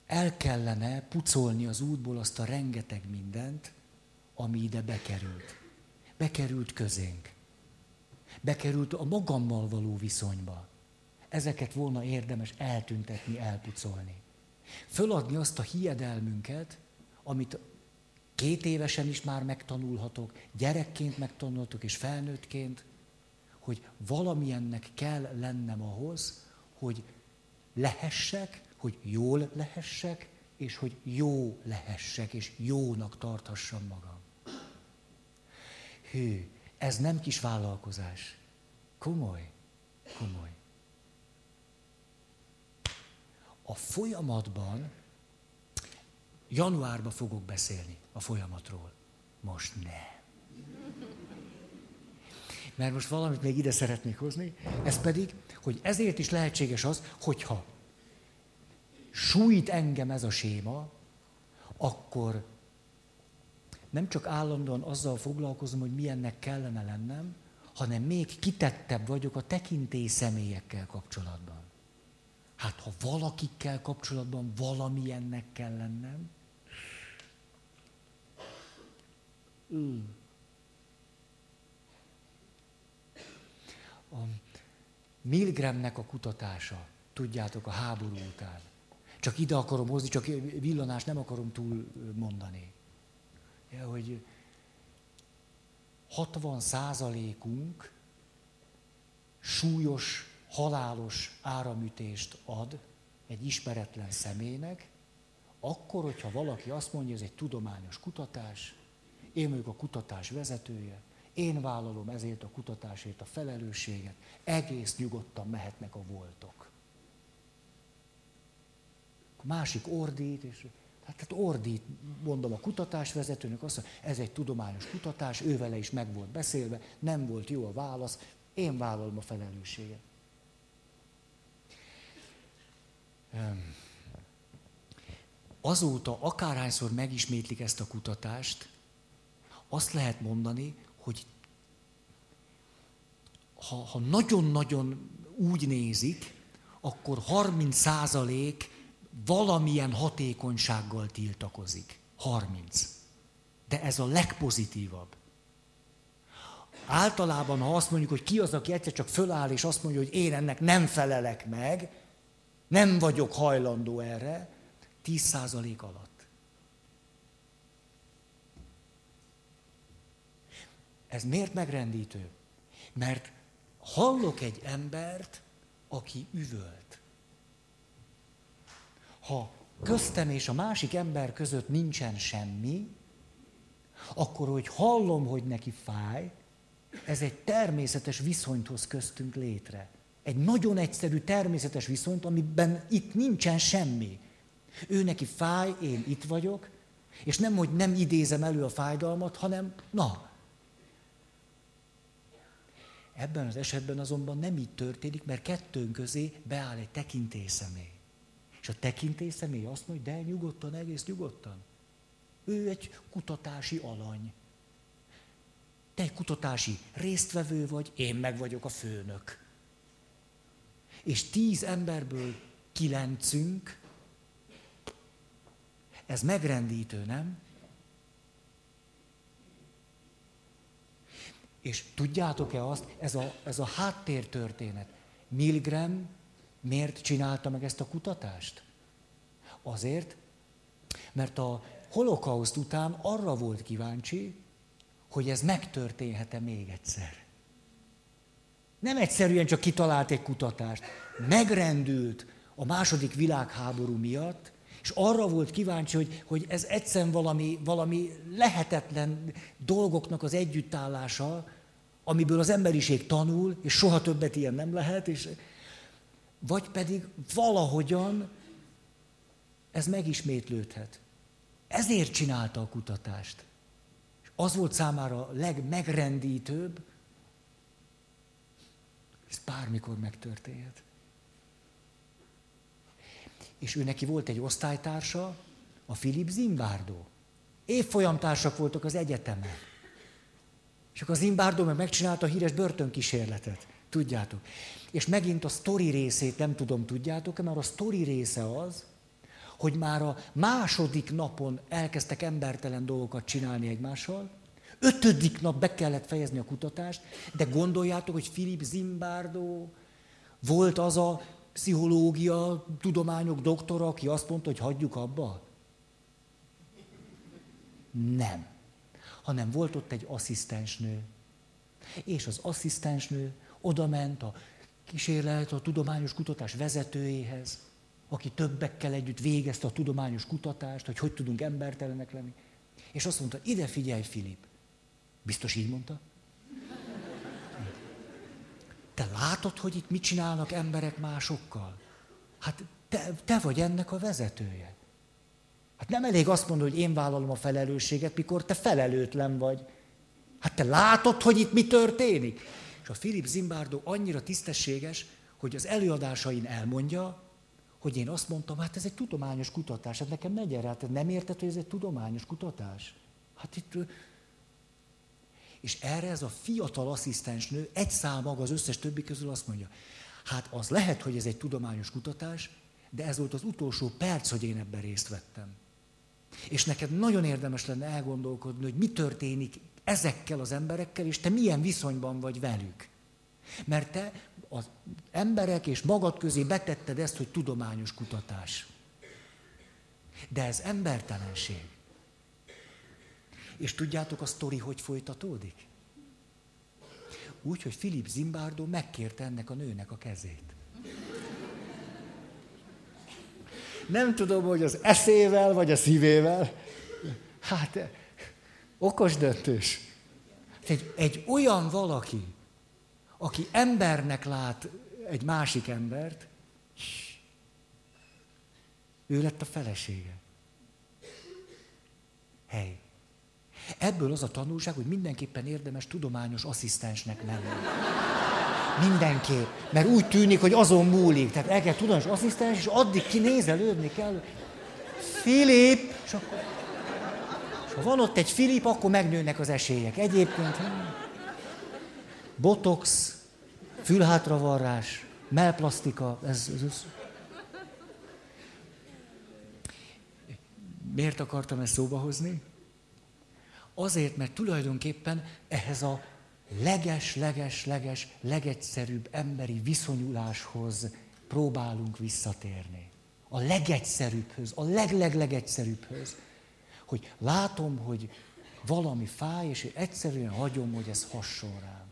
el kellene pucolni az útból azt a rengeteg mindent, ami ide bekerült. Bekerült közénk. Bekerült a magammal való viszonyba. Ezeket volna érdemes eltüntetni, elpucolni. Föladni azt a hiedelmünket, amit két évesen is már megtanulhatok, gyerekként megtanulhatok és felnőttként, hogy valamilyennek kell lennem ahhoz, hogy lehessek, hogy jól lehessek, és hogy jó lehessek, és jónak tarthassam magam. Hű, Ez nem kis vállalkozás. Komoly, komoly. A folyamatban, januárban fogok beszélni a folyamatról. Most ne. Mert most valamit még ide szeretnék hozni, ez pedig, hogy ezért is lehetséges az, hogyha sújt engem ez a séma, akkor nem csak állandóan azzal foglalkozom, hogy milyennek kellene lennem, hanem még kitettebb vagyok a tekintély személyekkel kapcsolatban. Hát ha valakikkel kapcsolatban valamilyennek kell lennem, mm. a Milgramnek a kutatása, tudjátok, a háború után. Csak ide akarom hozni, csak villanást nem akarom túl mondani. Hogy 60 százalékunk súlyos, halálos áramütést ad egy ismeretlen személynek, akkor, hogyha valaki azt mondja, ez egy tudományos kutatás, én vagyok a kutatás vezetője, én vállalom ezért a kutatásért a felelősséget, egész nyugodtan mehetnek a voltok. A másik ordít, és hát, hát ordít, mondom a kutatásvezetőnek, azt mondja, ez egy tudományos kutatás, ő vele is meg volt beszélve, nem volt jó a válasz, én vállalom a felelősséget. Azóta akárhányszor megismétlik ezt a kutatást, azt lehet mondani, hogy ha, ha nagyon-nagyon úgy nézik, akkor 30 százalék valamilyen hatékonysággal tiltakozik. 30. De ez a legpozitívabb. Általában, ha azt mondjuk, hogy ki az, aki egyszer csak föláll, és azt mondja, hogy én ennek nem felelek meg, nem vagyok hajlandó erre, 10% alatt. Ez miért megrendítő? Mert hallok egy embert, aki üvölt. Ha köztem és a másik ember között nincsen semmi, akkor, hogy hallom, hogy neki fáj, ez egy természetes viszonyt hoz köztünk létre. Egy nagyon egyszerű természetes viszonyt, amiben itt nincsen semmi. Ő neki fáj, én itt vagyok, és nem, hogy nem idézem elő a fájdalmat, hanem na, Ebben az esetben azonban nem így történik, mert kettőnk közé beáll egy tekintélyszemély. És a tekintélyszemély azt mondja, de nyugodtan, egész nyugodtan. Ő egy kutatási alany. Te egy kutatási résztvevő vagy, én meg vagyok a főnök. És tíz emberből kilencünk, ez megrendítő, nem? És tudjátok-e azt, ez a, ez a háttértörténet. Milgram miért csinálta meg ezt a kutatást? Azért, mert a holokauszt után arra volt kíváncsi, hogy ez megtörténhet-e még egyszer. Nem egyszerűen csak kitalált egy kutatást. Megrendült a második világháború miatt, és arra volt kíváncsi, hogy, hogy ez egyszerűen valami, valami lehetetlen dolgoknak az együttállása, amiből az emberiség tanul, és soha többet ilyen nem lehet, és vagy pedig valahogyan ez megismétlődhet. Ezért csinálta a kutatást. És az volt számára a legmegrendítőbb, ez bármikor megtörténhet. És ő neki volt egy osztálytársa, a Philip Zimbardo. Évfolyamtársak voltak az egyetemen. És akkor az Zimbardo meg megcsinálta a híres börtönkísérletet. Tudjátok. És megint a sztori részét nem tudom, tudjátok-e, mert a sztori része az, hogy már a második napon elkezdtek embertelen dolgokat csinálni egymással, ötödik nap be kellett fejezni a kutatást, de gondoljátok, hogy Philip Zimbardo volt az a pszichológia, tudományok doktora, aki azt mondta, hogy hagyjuk abba? Nem hanem volt ott egy asszisztensnő. És az asszisztensnő oda ment a kísérlet, a tudományos kutatás vezetőjéhez, aki többekkel együtt végezte a tudományos kutatást, hogy hogy tudunk embertelenek lenni. És azt mondta, ide figyelj, Filip. Biztos így mondta? te látod, hogy itt mit csinálnak emberek másokkal? Hát te, te vagy ennek a vezetője. Hát nem elég azt mondani, hogy én vállalom a felelősséget, mikor te felelőtlen vagy. Hát te látod, hogy itt mi történik? És a Filip Zimbardo annyira tisztességes, hogy az előadásain elmondja, hogy én azt mondtam, hát ez egy tudományos kutatás, hát nekem megy erre, hát nem érted, hogy ez egy tudományos kutatás? Hát itt... És erre ez a fiatal asszisztensnő egy szál maga az összes többi közül azt mondja, hát az lehet, hogy ez egy tudományos kutatás, de ez volt az utolsó perc, hogy én ebben részt vettem. És neked nagyon érdemes lenne elgondolkodni, hogy mi történik ezekkel az emberekkel, és te milyen viszonyban vagy velük. Mert te az emberek és magad közé betetted ezt, hogy tudományos kutatás. De ez embertelenség. És tudjátok a sztori, hogy folytatódik? Úgy, hogy Filip Zimbardo megkérte ennek a nőnek a kezét. Nem tudom, hogy az eszével, vagy a szívével. Hát, okos döntős. Egy, egy olyan valaki, aki embernek lát egy másik embert, ő lett a felesége. Hely. Ebből az a tanulság, hogy mindenképpen érdemes tudományos asszisztensnek lenni. Mindenképp. Mert úgy tűnik, hogy azon múlik. Tehát el kell tudományos asszisztens, és addig kinézelődni kell. Filip! És akkor... Ha van ott egy Filip, akkor megnőnek az esélyek. Egyébként... Hm botox, fülhátravarrás, melplasztika, ez, ez, ez. Miért akartam ezt szóba hozni? Azért, mert tulajdonképpen ehhez a leges, leges, leges, legegyszerűbb emberi viszonyuláshoz próbálunk visszatérni. A legegyszerűbbhöz, a legleglegegyszerűbbhöz. Hogy látom, hogy valami fáj, és egyszerűen hagyom, hogy ez hasson rám.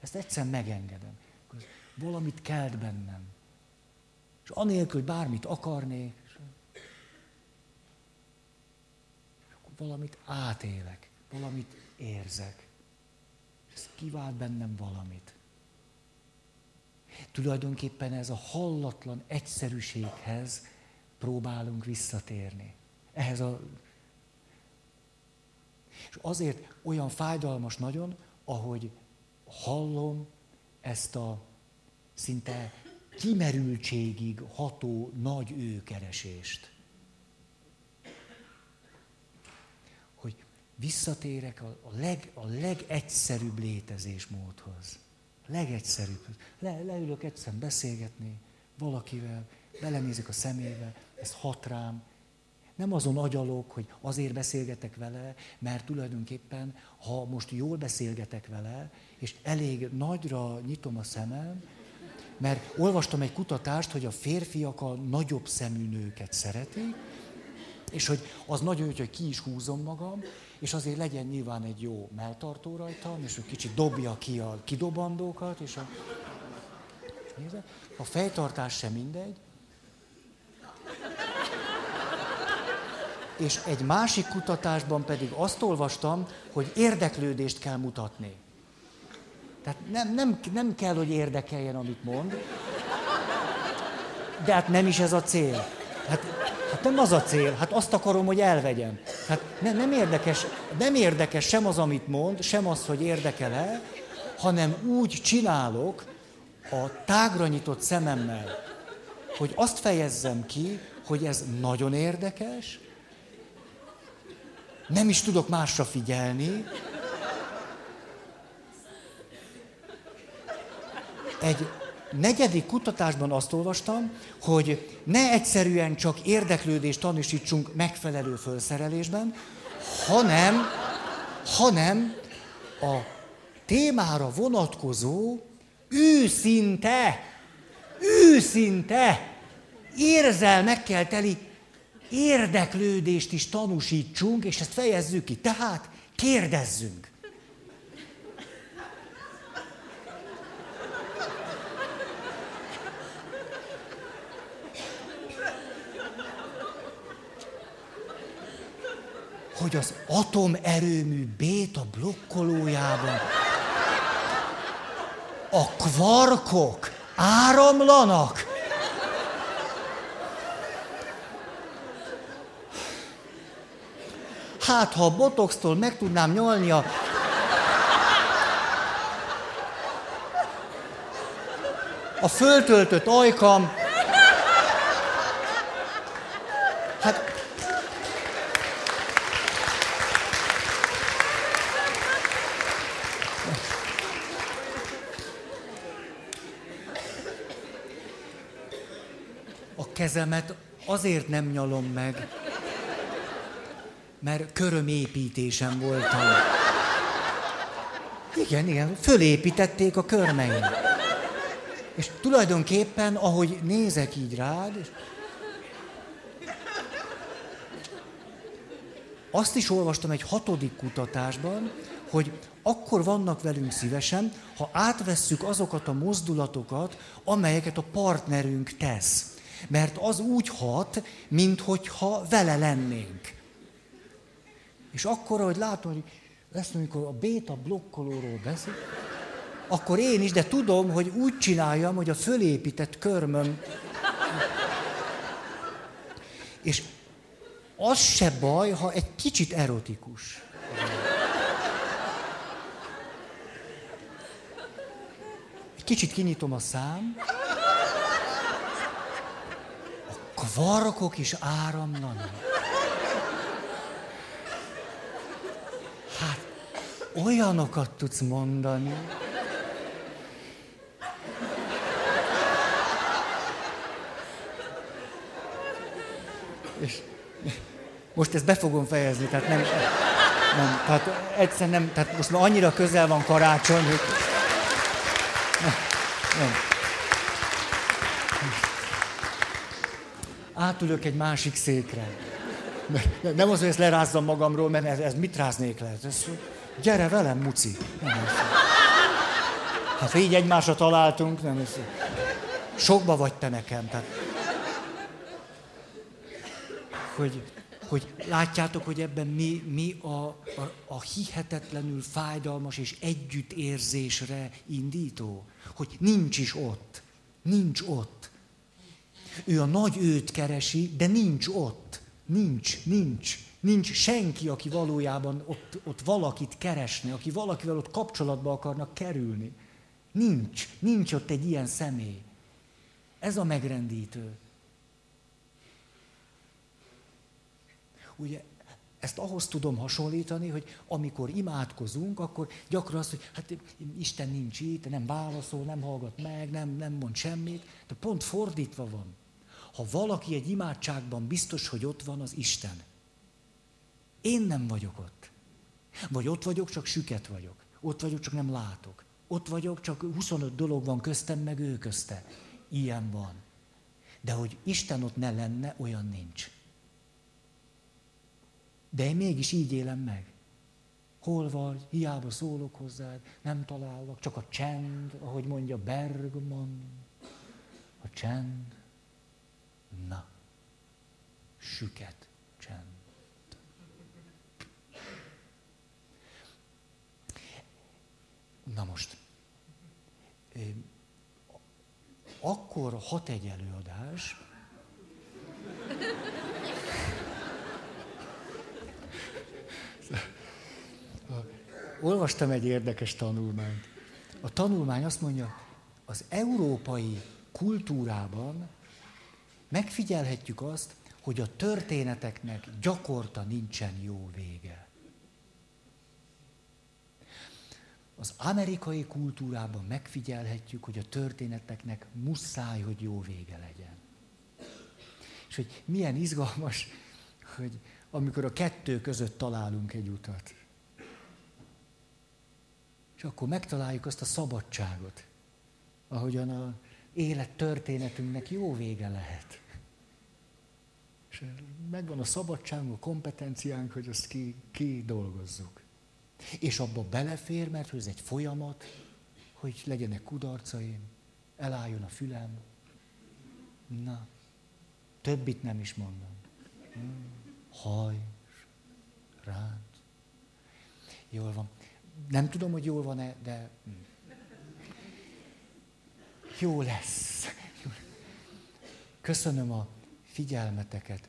Ezt egyszer megengedem. Valamit kelt bennem. És anélkül, hogy bármit akarnék, valamit átélek, valamit érzek. És ez kivált bennem valamit. Tulajdonképpen ez a hallatlan egyszerűséghez próbálunk visszatérni. Ehhez a... És azért olyan fájdalmas nagyon, ahogy hallom ezt a szinte kimerültségig ható nagy őkeresést. Hogy visszatérek a, leg, a legegyszerűbb létezésmódhoz. A legegyszerűbb. Le, leülök egyszer beszélgetni valakivel, belenézek a szemébe, ez hat rám, nem azon agyalok, hogy azért beszélgetek vele, mert tulajdonképpen, ha most jól beszélgetek vele, és elég nagyra nyitom a szemem, mert olvastam egy kutatást, hogy a férfiak a nagyobb szemű nőket szeretik, és hogy az nagyon jó, hogy ki is húzom magam, és azért legyen nyilván egy jó melltartó rajtam, és hogy kicsit dobja ki a kidobandókat, és a... És nézze, a fejtartás sem mindegy, és egy másik kutatásban pedig azt olvastam, hogy érdeklődést kell mutatni. Tehát nem, nem, nem kell, hogy érdekeljen, amit mond, de hát nem is ez a cél. Hát, hát nem az a cél, hát azt akarom, hogy elvegyem. Hát ne, nem, érdekes, nem érdekes sem az, amit mond, sem az, hogy érdekel-e, hanem úgy csinálok a tágra nyitott szememmel, hogy azt fejezzem ki, hogy ez nagyon érdekes, nem is tudok másra figyelni. Egy negyedik kutatásban azt olvastam, hogy ne egyszerűen csak érdeklődést tanúsítsunk megfelelő felszerelésben, hanem, hanem a témára vonatkozó őszinte, őszinte érzelmekkel teli érdeklődést is tanúsítsunk, és ezt fejezzük ki. Tehát kérdezzünk. hogy az atomerőmű béta blokkolójában A kvarkok áramlanak. Hát, ha a botoxtól meg tudnám nyolni a... A föltöltött ajkam, Hát a kezemet azért nem nyalom meg, mert körömépítésem voltam. Igen, igen, fölépítették a körmeim. És tulajdonképpen, ahogy nézek így rád, és Azt is olvastam egy hatodik kutatásban, hogy akkor vannak velünk szívesen, ha átvesszük azokat a mozdulatokat, amelyeket a partnerünk tesz. Mert az úgy hat, minthogyha vele lennénk. És akkor, ahogy látom, hogy ezt amikor a béta blokkolóról beszél, akkor én is, de tudom, hogy úgy csináljam, hogy a fölépített körmöm. És az se baj, ha egy kicsit erotikus. Egy kicsit kinyitom a szám. A kvarkok is áramlanak. Olyanokat tudsz mondani. És most ezt be fogom fejezni, tehát nem, nem tehát egyszer nem, tehát most már annyira közel van karácsony, hogy... Nem, nem. Átülök egy másik székre. Nem az, hogy ezt lerázzam magamról, mert ez, ez mit ráznék le? Ez, gyere velem, muci. Hát így egymásra találtunk, nem ez, Sokba vagy te nekem. Tehát, hogy hogy látjátok, hogy ebben mi, mi a, a, a hihetetlenül fájdalmas és együttérzésre indító. Hogy nincs is ott. Nincs ott. Ő a nagy őt keresi, de nincs ott. Nincs, nincs. Nincs senki, aki valójában ott, ott valakit keresne, aki valakivel ott kapcsolatba akarnak kerülni. Nincs. Nincs ott egy ilyen személy. Ez a megrendítő. Ugye ezt ahhoz tudom hasonlítani, hogy amikor imádkozunk, akkor gyakran az, hogy hát Isten nincs itt, nem válaszol, nem hallgat meg, nem, nem mond semmit. De pont fordítva van. Ha valaki egy imádságban biztos, hogy ott van az Isten, én nem vagyok ott. Vagy ott vagyok, csak süket vagyok. Ott vagyok, csak nem látok. Ott vagyok, csak 25 dolog van köztem, meg ő közte. Ilyen van. De hogy Isten ott ne lenne, olyan nincs. De én mégis így élem meg. Hol vagy? Hiába szólok hozzád, nem találok, csak a csend, ahogy mondja Bergman. A csend. Na, süket csend. Na most, akkor hat egy előadás, olvastam egy érdekes tanulmányt. A tanulmány azt mondja, az európai kultúrában megfigyelhetjük azt, hogy a történeteknek gyakorta nincsen jó vége. Az amerikai kultúrában megfigyelhetjük, hogy a történeteknek muszáj, hogy jó vége legyen. És hogy milyen izgalmas, hogy amikor a kettő között találunk egy utat. És akkor megtaláljuk azt a szabadságot, ahogyan a élet történetünknek jó vége lehet. És megvan a szabadságunk, a kompetenciánk, hogy azt ki, ki dolgozzuk. És abba belefér, mert ez egy folyamat, hogy legyenek kudarcaim, elálljon a fülem. Na, többit nem is mondom. Hmm. Haj, rád. Jól van nem tudom, hogy jól van-e, de... Jó lesz. Köszönöm a figyelmeteket.